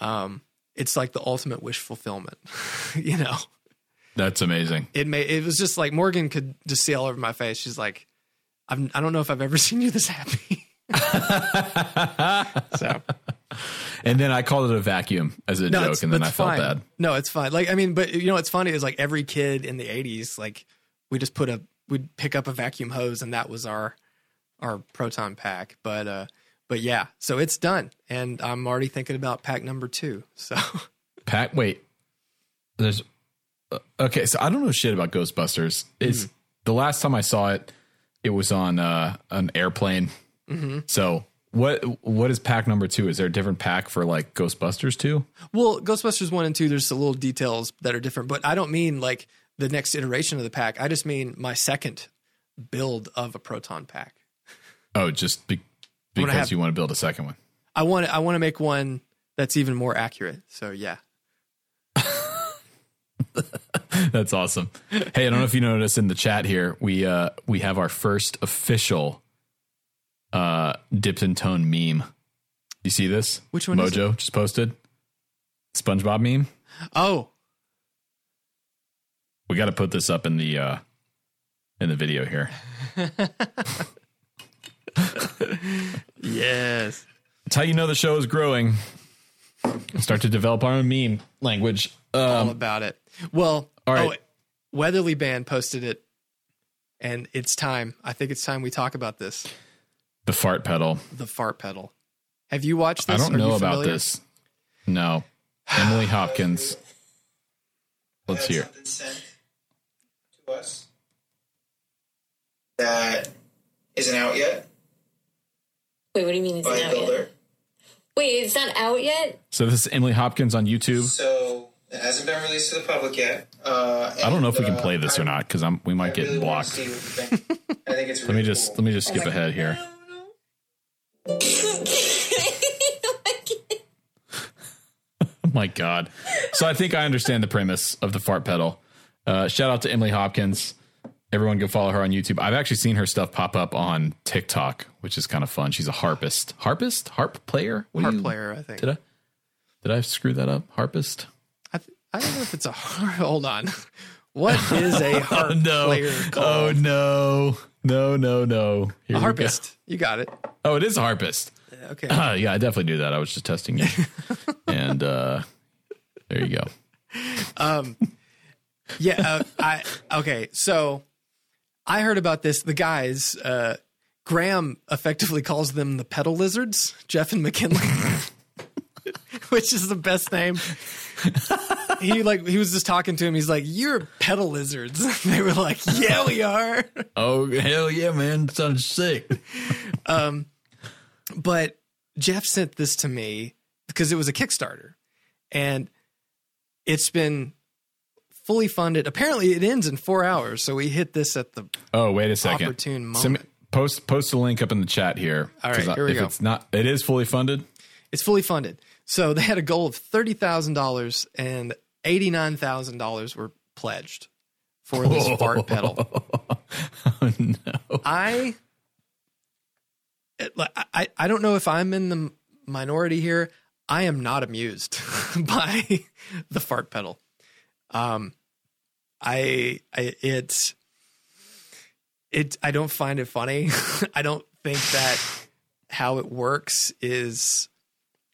um it's like the ultimate wish fulfillment you know That's amazing. it may it was just like morgan could just see all over my face she's like I'm, i don't know if i've ever seen you this happy so And then I called it a vacuum as a no, joke, and then I felt fine. bad. no it's fine like i mean but you know what's funny is like every kid in the 80s like we just put a we'd pick up a vacuum hose and that was our our proton pack but uh but yeah so it's done and i'm already thinking about pack number two so pack wait. There's uh, okay. So I don't know shit about Ghostbusters. It's the last time I saw it. It was on uh, an airplane. So what what is pack number two? Is there a different pack for like Ghostbusters too? well ghostbusters one and two there's a little details that are different but i don't mean like the next iteration of the pack i just mean my second build of a proton pack Oh, just be, because have- you want to build a second one. I want I want to make one that's even more accurate. So yeah. That's awesome. Hey, I don't know if you noticed in the chat here, we uh we have our first official uh dipped in tone meme. You see this? Which one is Mojo just posted. SpongeBob meme. Oh, We got to put this up in the uh in the video here. yes. It's how you know the show is growing. Start to develop our own meme language. all Um, about it. Well, all right. oh, Weatherly Band posted it, and it's time. I think it's time we talk about this. the fart pedal. The fart pedal. Have you watched this? I don't Are know about this. No. Emily Hopkins. Let's had hear. Something sent to us that isn't out yet Wait, what do you mean it's not a out yet? Wait, it's not out yet? So this is Emily Hopkins on YouTube. So it hasn't been released to the public yet. Uh, I don't know if we and, can play uh, this or not because I'm we I might get really wanna blocked. see what you think. I think it's Let me just cool. let me just skip like, ahead here. Oh my god. So I think I understand the premise of the fart pedal. Uh, shout out to Emily Hopkins. Everyone go follow her on YouTube. I've actually seen her stuff pop up on TikTok, which is kind of fun. She's a harpist. Harpist? Harp player? What Harp you- player, I think. Did I did I screw that up? Harpist? I, th- I don't know if it's a harp. Hold on. What is a harp player Oh no. No, no, no. Here a harpist. You got it. Oh, it is a harpist. Okay. Uh, yeah, I definitely do that. I was just testing you. and uh there you go. Um, yeah. Uh, I okay. So I heard about this. The guys, uh, Graham effectively calls them the pedal lizards, Jeff and McKinley, which is the best name. he like he was just talking to him. He's like, "You're pedal lizards." they were like, "Yeah, we are." Oh hell yeah, man! Sounds sick. Um, but Jeff sent this to me because it was a Kickstarter and it's been fully funded. Apparently, it ends in four hours. So we hit this at the Oh wait a second. Opportune moment. post post a link up in the chat here. All right, 'Cause I- here we if go. it's not, it is fully funded. It's fully funded. So they had a goal of thirty thousand dollars, and eighty nine thousand dollars were pledged for this oh. fart pedal. oh no! I, I, I don't know if I'm in the minority here. I am not amused by the fart pedal. Um, I, I, it's, it. I don't find it funny. I don't think that how it works is.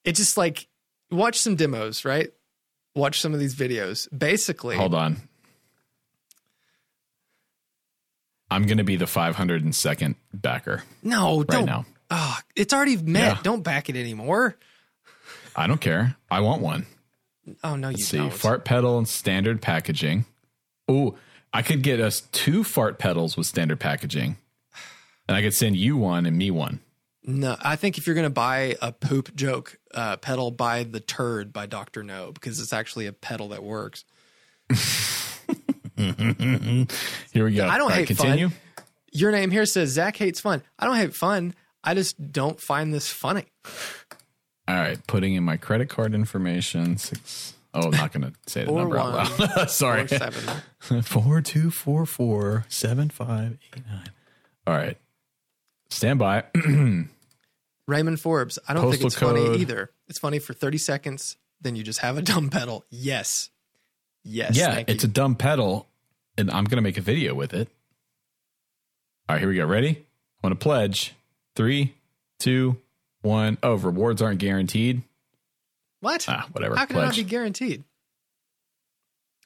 It just like watch some demos, right? Watch some of these videos. Basically, Hold on. I'm gonna be the 502nd backer. no, don't. now. Oh, it's already met. Yeah. Don't back it anymore. I don't care. I want one. Oh no, you Let's see, don't. fart pedal and standard packaging. Oh, I could get us two fart pedals with standard packaging, and I could send you one and me one. No, I think if you're gonna buy a poop joke uh, pedal, buy the turd by Doctor No because it's actually a pedal that works. Here we go. I don't All right, hate continue. fun. Your name here says Zach hates fun. I don't hate fun. I just don't find this funny. All right, putting in my credit card information. Six. Oh, I'm not going to say the Four number out one, loud. Sorry. Or seven. Four two four four seven five eight nine. All right. Stand by. Raymond Forbes. I don't think Postal it's funny either. It's funny for 30 seconds, then you just have a dumb pedal. Yes. Yes. yeah, thank it's you. a dumb pedal, and I'm going to make a video with it. All right, here we go. Ready? I want to pledge. Three, two, one. Oh, rewards aren't guaranteed. what? Ah, whatever. How can it not be guaranteed?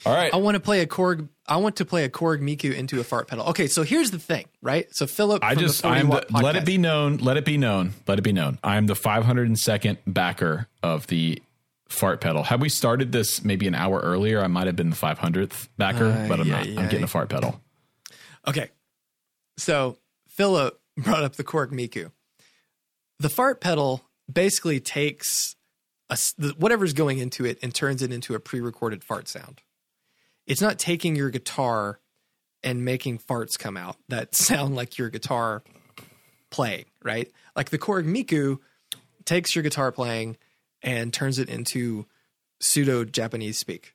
All right. I want to play a Korg. I want to play a Korg Miku into a fart pedal. Okay, so here's the thing, right? So Philip, I just I am the, let it be known, let it be known, let it be known. I am the 502nd backer of the fart pedal. Had we started this maybe an hour earlier, I might have been the 500th backer, Ay, but I'm not. ay, I'm getting ay. a fart pedal. Okay. So Philip brought up the Korg Miku. The fart pedal basically takes a whatever's going into it and turns it into a pre-recorded fart sound. It's not taking your guitar and making farts come out that sound like your guitar playing, right? Like the Korg Miku takes your guitar playing and turns it into pseudo Japanese speak.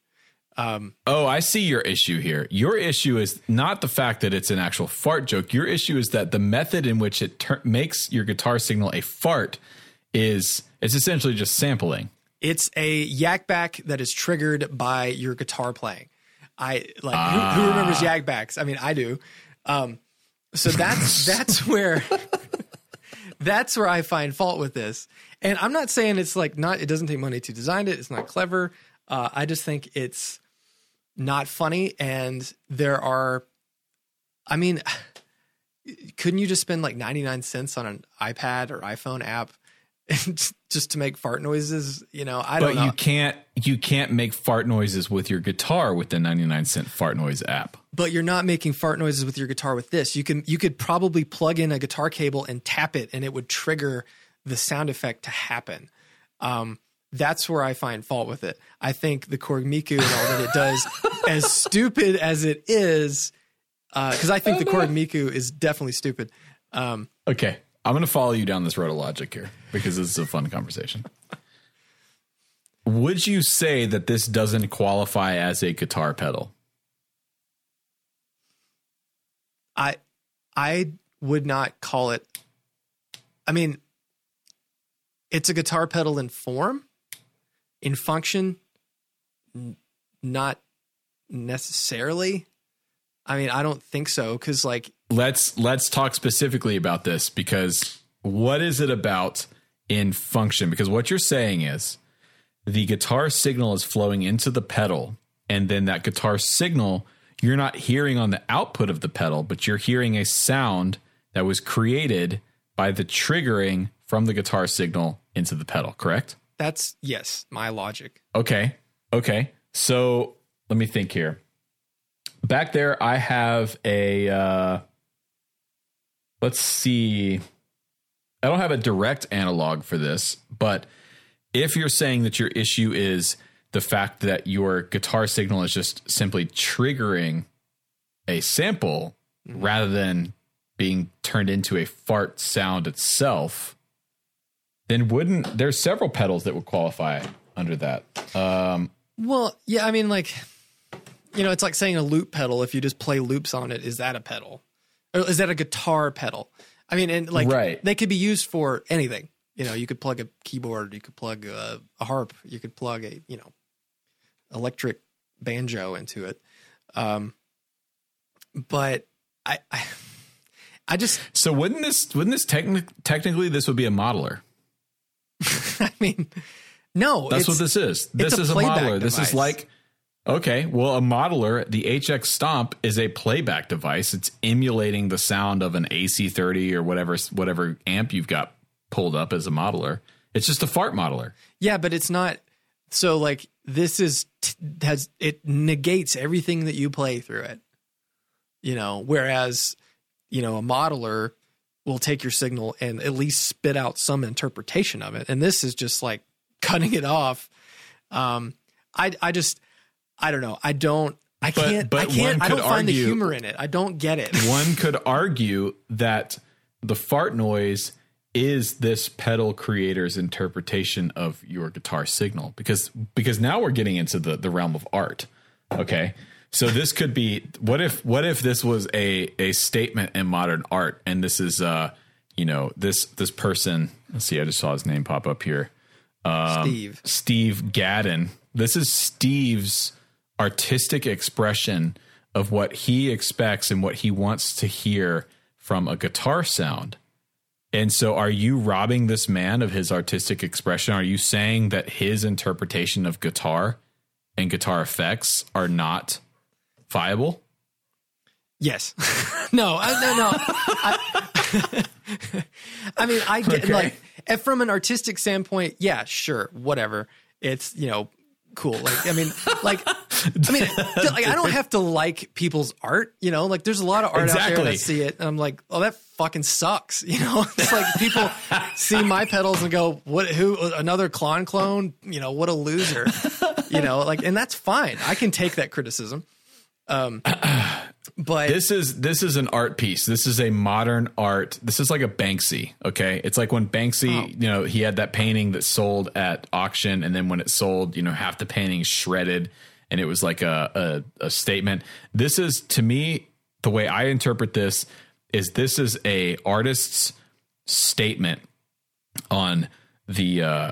Oh, I see your issue here. Your issue is not the fact that it's an actual fart joke. Your issue is that the method in which it tur- makes your guitar signal a fart is it's essentially just sampling. It's a Yak Bak that is triggered by your guitar playing. I like who, who remembers Yak Baks? I mean, I do. Um, so that's that's where that's where I find fault with this. And I'm not saying it's like not. It doesn't take money to design it. It's not clever. Uh, I just think it's not funny. And there are, I mean, couldn't you just spend like 99 cents on an iPad or iPhone app just to make fart noises? You know, I don't But know. you can't you can't make fart noises with your guitar with the 99 cent fart noise app. but you're not making fart noises with your guitar with this. You can you could probably plug in a guitar cable and tap it, and it would trigger the sound effect to happen. Um, that's where I find fault with it. I think the Korg Miku and all that it does, as stupid as it is, because I think the Korg Miku is definitely stupid. Um, Okay. I'm going to follow you down this road of logic here because this is a fun conversation. Would you say that this doesn't qualify as a guitar pedal? I I would not call it. I mean, it's a guitar pedal in form, in function, n- not necessarily. I mean, I don't think so because like Let's let's talk specifically about this because what is it about in function? Because what you're saying is the guitar signal is flowing into the pedal and then that guitar signal you're not hearing on the output of the pedal, but you're hearing a sound that was created by the triggering from the guitar signal into the pedal, correct? That's yes, my logic. Okay. Okay. So let me think here. Back there, I have a. Uh, let's see. I don't have a direct analog for this, but if you're saying that your issue is the fact that your guitar signal is just simply triggering a sample rather than being turned into a fart sound itself, then wouldn't there's several pedals that would qualify under that. Um, Well, yeah, I mean, like, you know, it's like saying a loop pedal. If you just play loops on it, is that a pedal, or is that a guitar pedal? I mean, and like, Right. they could be used for anything. You know, you could plug a keyboard, you could plug a, a harp, you could plug a, you know, electric banjo into it. Um, but I, I, I just, So wouldn't this wouldn't this techni- technically this would be a modeler? I mean, no, That's what this is. This a is a modeler. This is like okay, well a modeler, the HX Stomp is a playback device. It's emulating the sound of an AC30 or whatever whatever amp you've got pulled up as a modeler. It's just a fart modeler. Yeah, but it's not. So like this is t- has it negates everything that you play through it. You know, whereas you know a modeler will take your signal and at least spit out some interpretation of it, and this is just like cutting it off. Um, I I just I don't know. I don't. I But- can't. but I can't. I don't could find the argue- humor in it. I don't get it. One could argue that the fart noise is this pedal creator's interpretation of your guitar signal because because now we're getting into the the realm of art. Okay. So this could be what if what if this was a a statement in modern art and this is uh you know this this person let's see I just saw his name pop up here Steve. Steve Gadden. This is Steve's artistic expression of what he expects and what he wants to hear from a guitar sound. And so, are you robbing this man of his artistic expression? Are you saying that his interpretation of guitar and guitar effects are not viable? Yes. no, I, no, no. I, I mean, I get Okay. like, and from an artistic standpoint, yeah, sure, whatever. It's you know cool. Like, I mean, like, I mean, like, I don't have to like people's art. You know, like, there's a lot of art out there Exactly. that see it, and I'm like, oh, that fucking sucks. You know, it's like people see my pedals and go, what? Who? Another clone clone? You know, what a loser. You know, like, and that's fine. I can take that criticism. Um, but This is this is an art piece. This is a modern art. This is like a Banksy. Okay, it's like when Banksy, Oh. you know, he had that painting that sold at auction, and then when it sold, you know, half the painting shredded, and it was like a a, a statement. This is to me the way I interpret this is this is a artist's statement on the uh,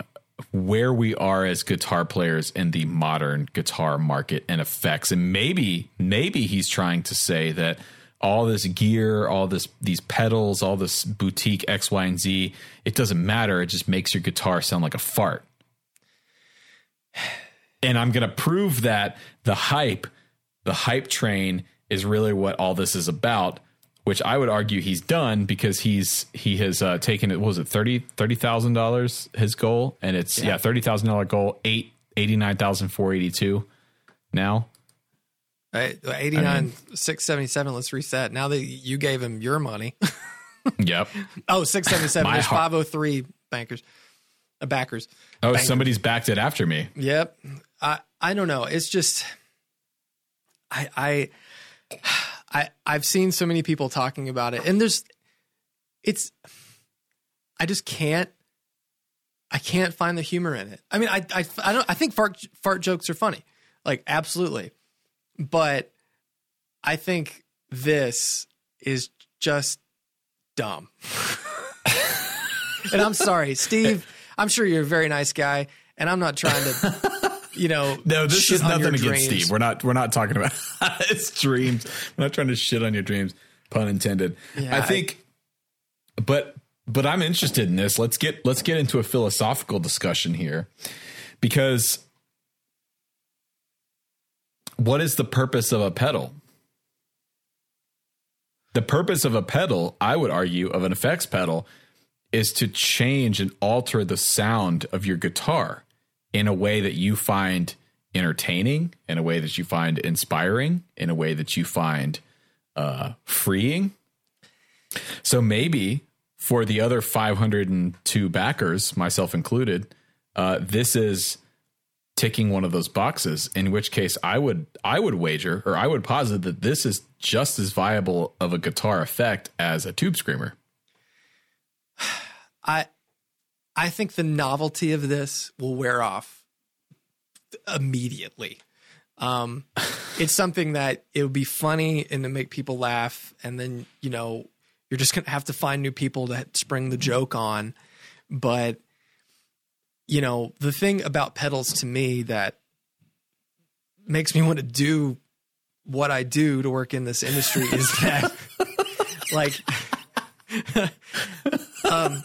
where we are as guitar players in the modern guitar market and effects. And maybe maybe he's trying to say that all this gear all this these pedals all this boutique x y and z it doesn't matter. It just makes your guitar sound like a fart. And i'm going to prove that the hype the hype train is really what all this is about which i would argue he's done because he's he has uh, taken it what was it 30 thousand dollars his goal? And it's yeah, thirty thousand dollar goal eight eighty nine thousand four eighty two now Right, 89 677 let's reset. Now that you gave him your money. Yep. Oh 677 My there's heart- 503 bankers uh, backers. Oh Banger. somebody's backed it after me. Yep. I i don't know. It's just i i i i've seen so many people talking about it and there's it's i just can't i can't find the humor in it. I mean i i, I don't i think fart fart jokes are funny like absolutely. But i think this is just dumb. And i'm sorry steve i'm sure you're a very nice guy and i'm not trying to you know No, this is nothing against dreams. Steve. We're not we're not talking about his dreams. We're not trying to shit on your dreams, pun intended. Yeah, I I- think but but I'm interested in this. Let's get let's get into a philosophical discussion here. Because what is the purpose of a pedal? The purpose of a pedal, I would argue, of an effects pedal is to change and alter the sound of your guitar in a way that you find entertaining, in a way that you find inspiring, in a way that you find uh, freeing. So maybe for the other 502 backers, myself included, uh, this is ticking one of those boxes. In which case, I would I would wager or I would posit that this is just as viable of a guitar effect as a tube screamer. I I think the novelty of this will wear off immediately. Um, it's something that it would be funny and to make people laugh, and then you know you're just gonna have to find new people to spring the joke on. But you know the thing about pedals to me that makes me want to do what I do to work in this industry is that like um,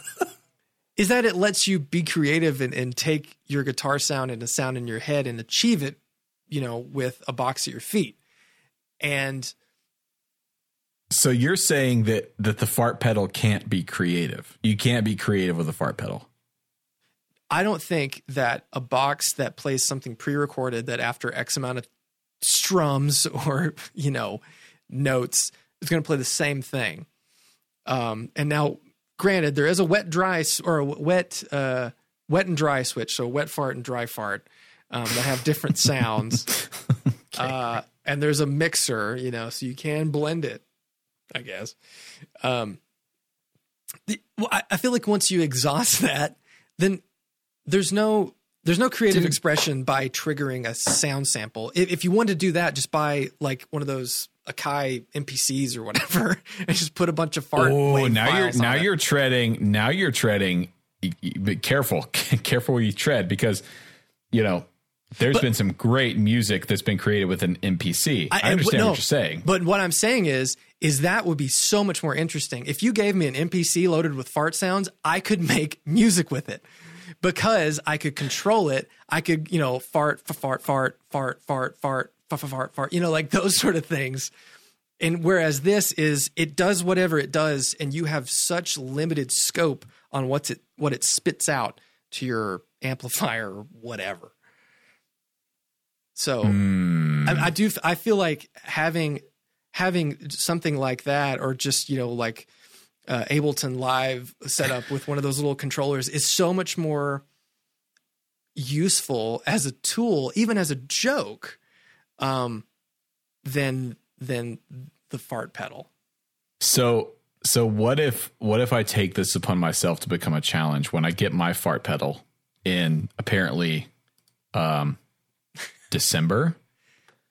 is that it lets you be creative and, and take your guitar sound and a sound in your head and achieve it, you know, with a box at your feet. And So you're saying that that the fart pedal can't be creative. You can't be creative with a fart pedal. I don't think that a box that plays something pre-recorded that after X amount of strums or you know notes is going to play the same thing. Um, and now, granted, there is a wet dry or a wet uh, wet and dry switch, so wet fart and dry fart um, that have different sounds. uh, and there's a mixer, you know, so you can blend it. I guess. Um, the, well, I, I feel like once you exhaust that, then there's no there's no creative Dude. expression by triggering a sound sample. If, if you want to do that, just buy like one of those Akai MPCs or whatever, and just put a bunch of fart. Oh, now you're now it. you're treading. Now you're treading. Be careful, careful where you tread because you know there's been some great music that's been created with an MPC. I, understand no, what you're saying. But what I'm saying is, is that would be so much more interesting. If you gave me an MPC loaded with fart sounds, I could make music with it because I could control it. I could, you know, fart, fart, fart, fart, fart, fart, fart, fart, fart, you know, like those sort of things. And whereas this is, it does whatever it does, and you have such limited scope on what's it, what it spits out to your amplifier or whatever. So Hmm. I, I do. I feel like having having something like that, or just you know, like uh, Ableton Live set up with one of those little controllers, is so much more useful as a tool, even as a joke, um, than than the fart pedal. So so what if what if I take this upon myself to become a challenge when I get my fart pedal in apparently um December?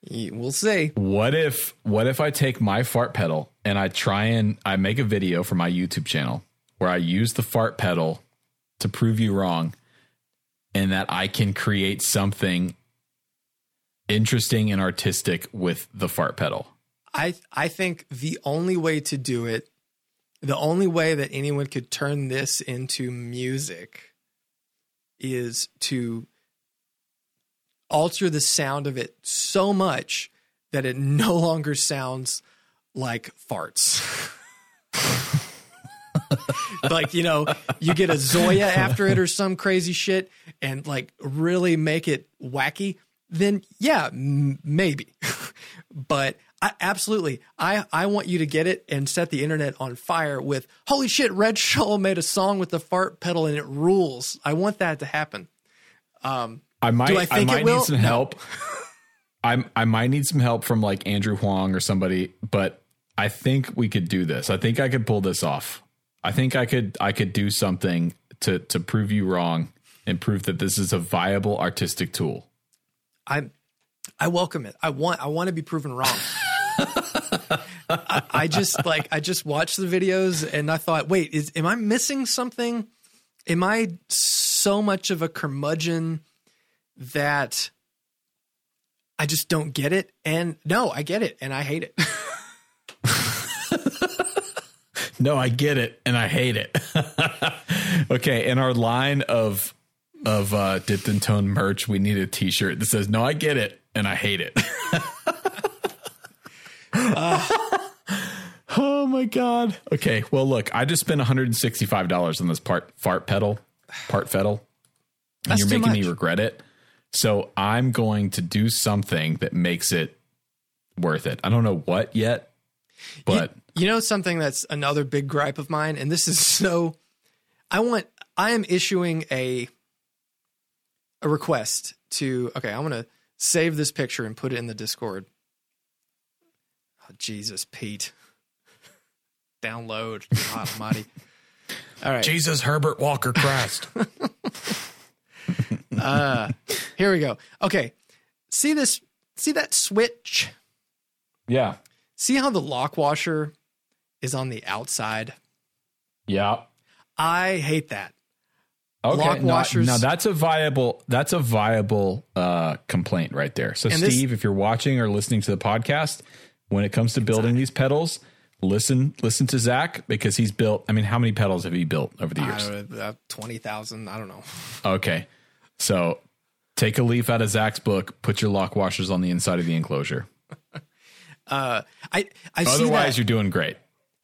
We'll see. What if what if I take my fart pedal and I try and I make a video for my YouTube channel where I use the fart pedal to prove you wrong and that I can create something interesting and artistic with the fart pedal. I I think the only way to do it, the only way that anyone could turn this into music is to alter the sound of it so much that it no longer sounds like farts. like, you know, you get a ZOIA after it or some crazy shit and like really make it wacky, then yeah, m- maybe. but I, absolutely, I, I want you to get it and set the internet on fire with holy shit, Red Shoal made a song with the fart pedal and it rules. I want that to happen. Um, I might Do I, I think it might will? need some No. help. I I might need some help from like Andrew Huang or somebody, but I think we could do this. I think I could pull this off. I think I could I could do something to to prove you wrong and prove that this is a viable artistic tool. I I welcome it. I want I want to be proven wrong. I, I just like I just watched the videos and I thought, wait, is am I missing something? Am I so much of a curmudgeon that I just don't get it? And no, I get it and I hate it. No, I get it and I hate it. okay, in our line of of uh dipped in tone merch, we need a t-shirt that says no, I get it and I hate it. oh my god. Okay, well look, I just spent $165 on this part fart pedal, part pedal. And That's you're making me regret it. So I'm going to do something that makes it worth it. I don't know what yet, but You know something that's another big gripe of mine, and this is so. I want. I am issuing a a request to. Okay, I'm gonna save this picture and put it in the Discord. Oh, Jesus, Pete. Download. God Almighty. All right, Jesus Herbert Walker Crest. Uh, here we go. Okay, see this? See that switch? yeah. See how the lock washer is on the outside? Yeah. I hate that. Okay. Lock now, washers- now that's a viable that's a viable uh, complaint right there. So And this- Steve, if you're watching or listening to the podcast, when it comes to building these pedals, listen listen to Zach because he's built. I mean, how many pedals have he built over the years? uh, twenty thousand. I don't know. Okay. So take a leaf out of Zach's book, put your lock washers on the inside of the enclosure. Uh, I I see Otherwise, that. you're doing great.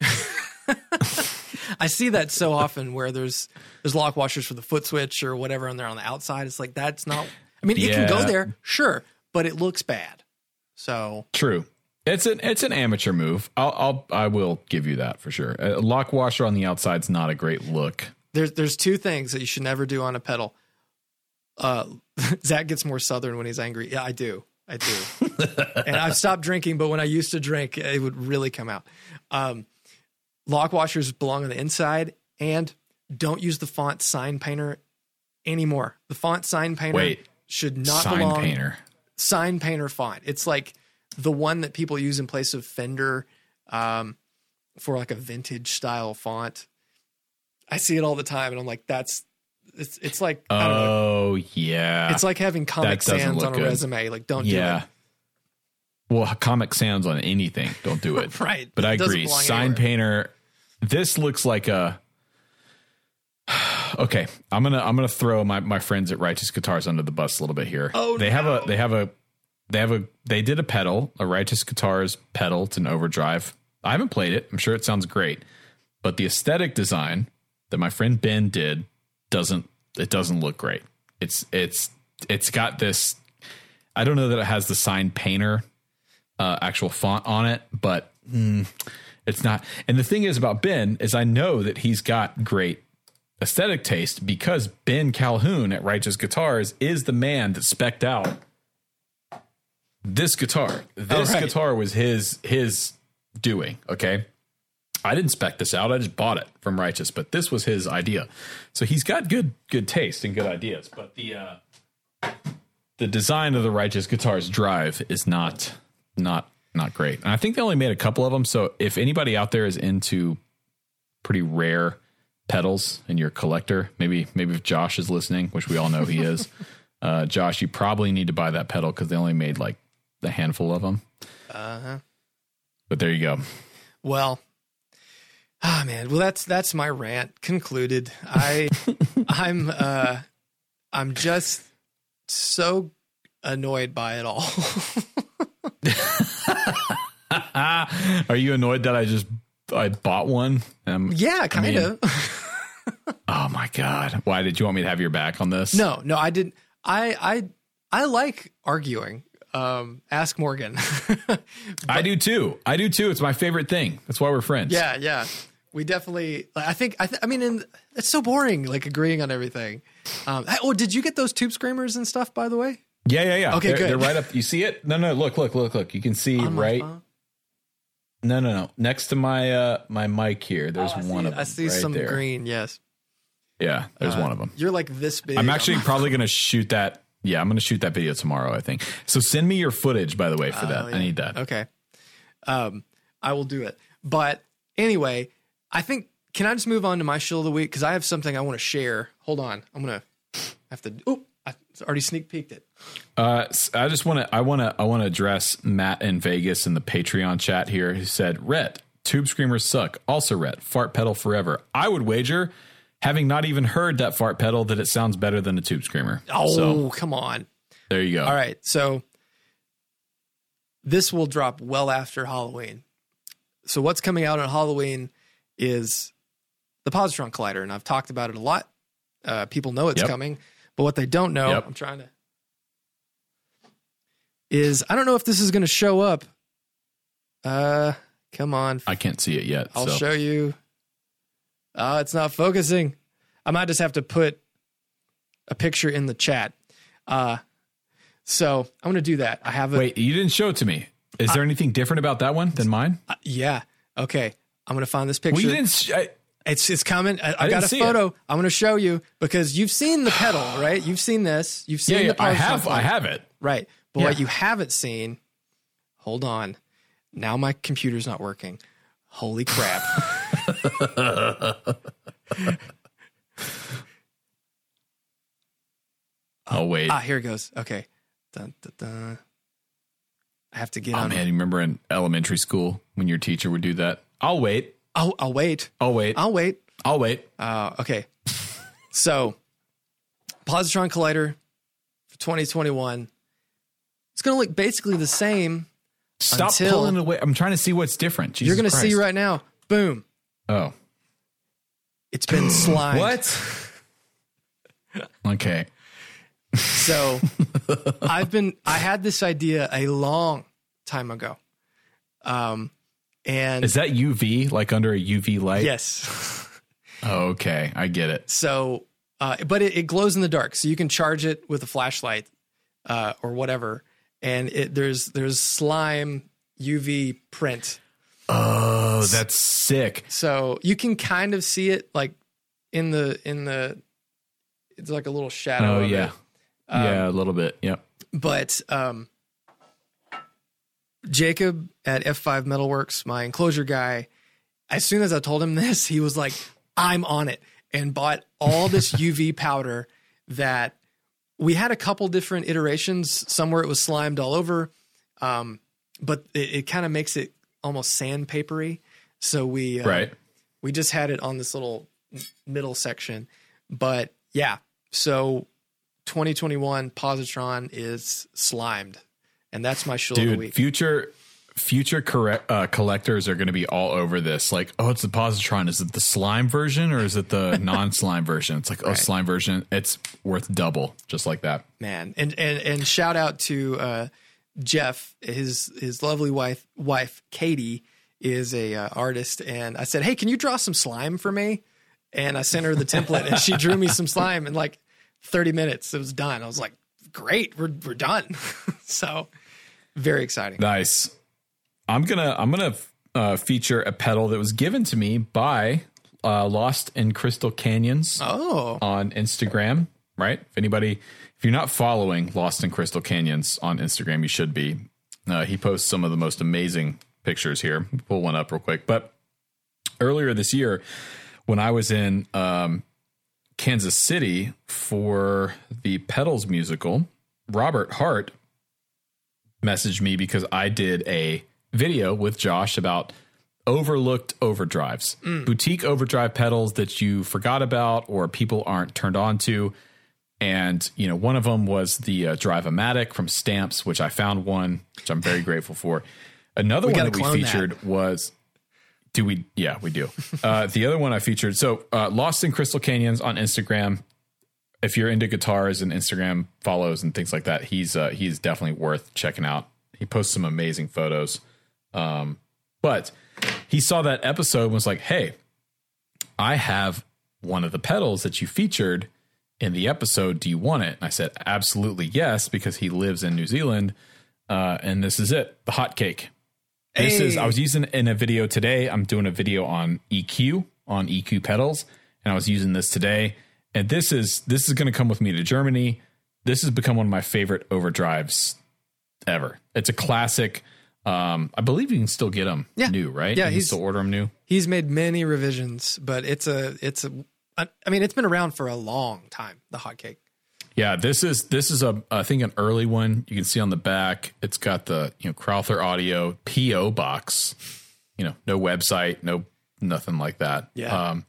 I see that so often where there's there's lock washers for the foot switch or whatever, and they're on the outside. It's like that's not. I mean, it can go there, sure, but it looks bad. So True. It's an it's an amateur move. I'll, I'll I will give you that for sure. A lock washer on the outside's not a great look. there's there's two things that you should never do on a pedal. Uh, Zach gets more southern when he's angry. Yeah, I do. I do. and I've stopped drinking, but when I used to drink, it would really come out. Um, lock washers belong on the inside, and don't use the font sign painter anymore. The font sign painter Wait. should not Sign belong painter. sign painter font. It's like the one that people use in place of Fender um, for like a vintage style font. I see it all the time, and I'm like, that's it's it's like I don't know. Oh yeah. It's like having Comic Sans on a good. resume. Like, don't yeah. Well, Comic Sans on anything. Don't do do it. it. Right. But I It doesn't agree. Sign anywhere. painter. This looks like a. Okay, I'm gonna I'm gonna throw my, my friends at Righteous Guitars under the bus a little bit here. Oh, they have a they have a they have a they did a pedal a Righteous Guitars pedal. It's an overdrive. I haven't played it. I'm sure it sounds great, but the aesthetic design that my friend Ben did doesn't it doesn't look great. It's it's it's got this. I don't know that it has the sign painter uh, actual font on it, but mm, it's not. And the thing is about Ben is I know that he's got great aesthetic taste because Ben Calhoun at Righteous Guitars is the man that specked out this guitar. This right. guitar was his his doing. Okay. I didn't spec this out. I just bought it from Righteous, but this was his idea. So he's got good good taste and good ideas. But the uh, the design of the Righteous Guitars Drive is not not not great. And I think they only made a couple of them. So if anybody out there is into pretty rare pedals and you're a collector, maybe maybe if Josh is listening, which we all know he is, uh, Josh, you probably need to buy that pedal because they only made like a handful of them. Uh huh. But there you go. Well, ah man. Well, that's that's my rant concluded. I I'm uh I'm just so annoyed by it all. Are you annoyed that I just I bought one? Um, yeah, kind mean- of. oh my god! Why did you want me to have your back on this? no, no, I didn't. I I I like arguing. Um, ask Morgan. I do too. I do too. It's my favorite thing. That's why we're friends. yeah, yeah. We definitely. I think. I. Th- I mean, in, it's so boring. Like agreeing on everything. Um, oh, did you get those tube screamers and stuff? By the way, yeah, yeah, yeah. Okay, they're, good. They're right up. You see it? No, no. Look, look, look, look. You can see On right. No, no, no. Next to my uh my mic here, there's Oh, one see, of them. I see right some there. green. Yes, Yeah, there's Uh, one of them. You're like this big. I'm actually probably going to shoot that. Yeah, I'm going to shoot that video tomorrow. I think. So send me your footage, by the way, for that. Oh, I need that. Okay. Um, I will do it. But anyway, I think can I just move on to my shill of the week because I have something I want to share. Hold on, I'm gonna have to. Oh, I already sneak peeked it. Uh, I just want to. I want to. I want to address Matt in Vegas in the Patreon chat here, who said, "Rhett, tube screamers suck." Also, Rhett, fart pedal forever. I would wager, having not even heard that fart pedal, that it sounds better than a tube screamer. Oh, so come on. there you go. All right, so this will drop well after Halloween. So what's coming out on Halloween is the Positron Collider, and I've talked about it a lot. Uh, people know it's Yep. coming, but what they don't know, Yep. I'm trying to, is I don't know if this is going to show up. Uh, come on, I can't see it yet. I'll so. show you. Oh, it's not focusing. I might just have to put a picture in the chat. Uh, so I'm going to do that. I have a Wait, you didn't show it to me. Is there anything different about that one than mine? uh, yeah. Okay, I'm going to find this Well, picture. you didn't. Sh- I, it's it's coming. I, I, didn't got a photo. I'm going to show you because you've seen the pedal, right? You've seen this. You've seen yeah, yeah, the I have. I have it. Right. But Yeah. what you haven't seen, hold on. Now my computer's not working. Holy crap. Oh wait. ah, here it goes. Okay. Dun, dun, dun. I have to get oh on. man, you remember in elementary school when your teacher would do that? I'll wait. Oh, I'll wait. I'll wait. I'll wait. I'll wait. Uh, okay. so, Positron Collider for 2021. It's going to look basically the same. Stop Until- pulling away. I'm trying to see what's different. Jesus You're going to see right now. Boom. Oh, It's been slimed. what? okay. So I've been I had this idea a long time ago. Um and Is that UV like under a UV light? yes. Oh, okay, I get it. So uh but it, it glows in the dark. So you can charge it with a flashlight uh or whatever. And it there's there's slime UV print. Oh, that's sick. So you can kind of see it like in the in the it's like a little shadow. Oh yeah. Um, yeah, a little bit. Yep. but um, Jacob at F5 Metalworks, my enclosure guy, as soon as I told him this, he was like, I'm on it and bought all this UV powder that we had a couple different iterations. Somewhere it was slimed all over, um, but it, it kind of makes it almost sandpapery. So we uh, Right. we just had it on this little middle section. But yeah, so 2021 Positron is slimed, and that's my shill of the Dude, week. future future correct, uh, collectors are going to be all over this. Like, oh, it's the positron. Is it the slime version or is it the non-slime version? It's like, oh, Right. slime version. It's worth double, just like that. man. And and and shout out to uh, Jeff, his his lovely wife wife Katie is a uh, artist, and I said, hey, can you draw some slime for me? And I sent her the template, and she drew me some slime in like 30 minutes. It was done. I was like, great, we're we're done. so very exciting. Nice. I'm gonna I'm gonna uh, feature a pedal that was given to me by uh, Lost in Crystal Canyons Oh, on Instagram. Right? If anybody, if you're not following Lost in Crystal Canyons on Instagram, you should be. Uh, he posts some of the most amazing pictures here. Pull one up real quick. But earlier this year, when I was in um, Kansas City for the Pedals musical, Robert Hart messaged me because I did a video with Josh about overlooked overdrives, boutique overdrive pedals that you forgot about or people aren't turned on to. And you know, one of them was the uh, Drive-O-Matic from Stamps, which I found one, which I'm very grateful for. Another one that we clone that. featured was do we? Yeah, we do. Uh, the other one I featured. So, uh, Lost in Crystal Canyons on Instagram. If you're into guitars and Instagram follows and things like that, he's uh, he's definitely worth checking out. He posts some amazing photos. Um, but he saw that episode and was like, "Hey, I have one of the pedals that you featured in the episode. Do you want it?" And I said, "Absolutely, yes," because he lives in New Zealand, uh, and this is it, the hot cake. This is I was using in a video today. I'm doing a video on EQ on EQ pedals, and I was using this today. And this is this is going to come with me to Germany. This has become one of my favorite overdrives ever. It's a classic. Um, I believe you can still get them Yeah. new, right? Yeah, you he's- still order them new. he's made many revisions, but it's a it's a. I mean, it's been around for a long time. The hotcake. Yeah, this is this is a I think an early one. You can see on the back, it's got the you know Crowther Audio PO box. You know, no website, no nothing like that. Yeah. Um,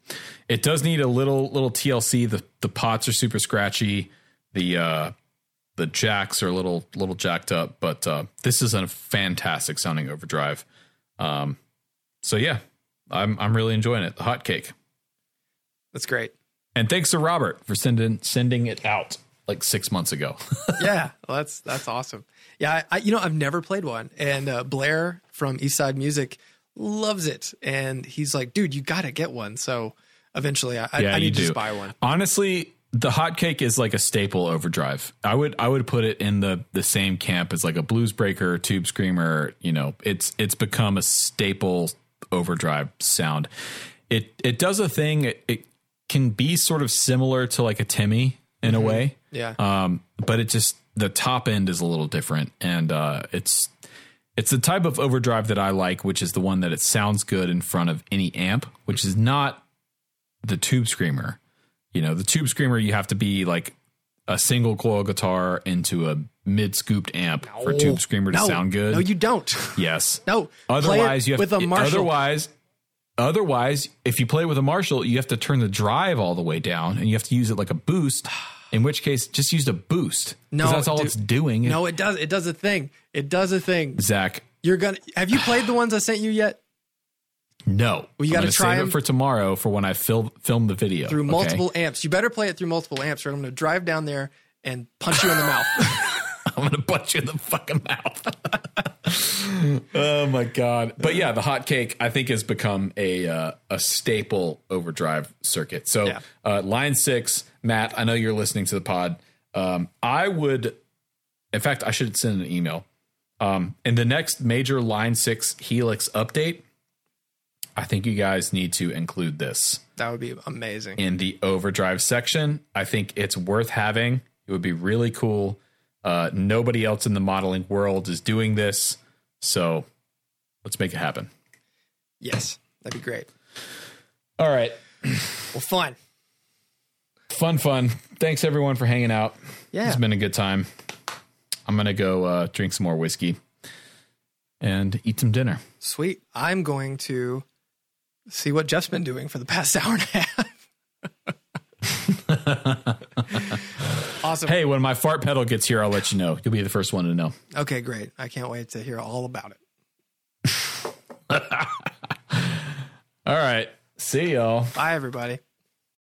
it does need a little little TLC. The the pots are super scratchy. The uh, the jacks are a little little jacked up, but uh, this is a fantastic sounding overdrive. Um, so yeah, I'm I'm really enjoying it. The hot cake. That's great. And thanks to Robert for sending sending it out like six months ago. yeah, well, that's that's awesome. Yeah, I, I you know I've never played one, and uh, Blair from Eastside Music loves it, and he's like, dude, you got to get one. So eventually, I, I, Yeah, I you need to buy one. Honestly, the hotcake is like a staple overdrive. I would I would put it in the the same camp as like a blues breaker, tube screamer. You know, it's it's become a staple overdrive sound. It it does a thing. It, it can be sort of similar to like a Timmy in a way. Yeah, Um, but it just the top end is a little different, and uh, it's it's the type of overdrive that I like, which is the one that it sounds good in front of any amp, which is not the tube screamer. You know, the tube screamer you have to be like a single coil guitar into a mid scooped amp for tube screamer to no, sound good. No, you don't. yes. No, Otherwise, you have with a Marshall. Otherwise, otherwise, if you play with a Marshall, you have to turn the drive all the way down, and you have to use it like a boost. In which case, just use a boost. No, that's all dude. it's doing. No, it does. It does a thing. It does a thing. Zach, You're gonna. Have you played the ones I sent you yet? no. Well, you gotta gonna try it for tomorrow for when I film film the video Through okay? multiple amps. You better play it through multiple amps, or I'm gonna drive down there and punch you in the mouth. I'm gonna punch you in the fucking mouth. oh my god! But yeah, the hot cake I think has become a uh, a staple overdrive circuit. So Yeah. uh, line six, Matt, I know you're listening to the pod. Um, I would, in fact, I should send an email. Um, in the next major line six Helix update, I think you guys need to include this that would be amazing. in the overdrive section. I think it's worth having. It would be really cool. Uh, nobody else in the modeling world is doing this, so let's make it happen. Yes, that'd be great. All right, Well, fun. Fun, fun. Thanks everyone for hanging out. Yeah. it's been a good time. I'm gonna go uh, drink some more whiskey and eat some dinner. Sweet. I'm going to see what Jeff's been doing for the past hour and a half. awesome. Hey, when my fart pedal gets here, I'll let you know. You'll be the first one to know. Okay, great. I can't wait to hear all about it. All right, see y'all. Bye, everybody.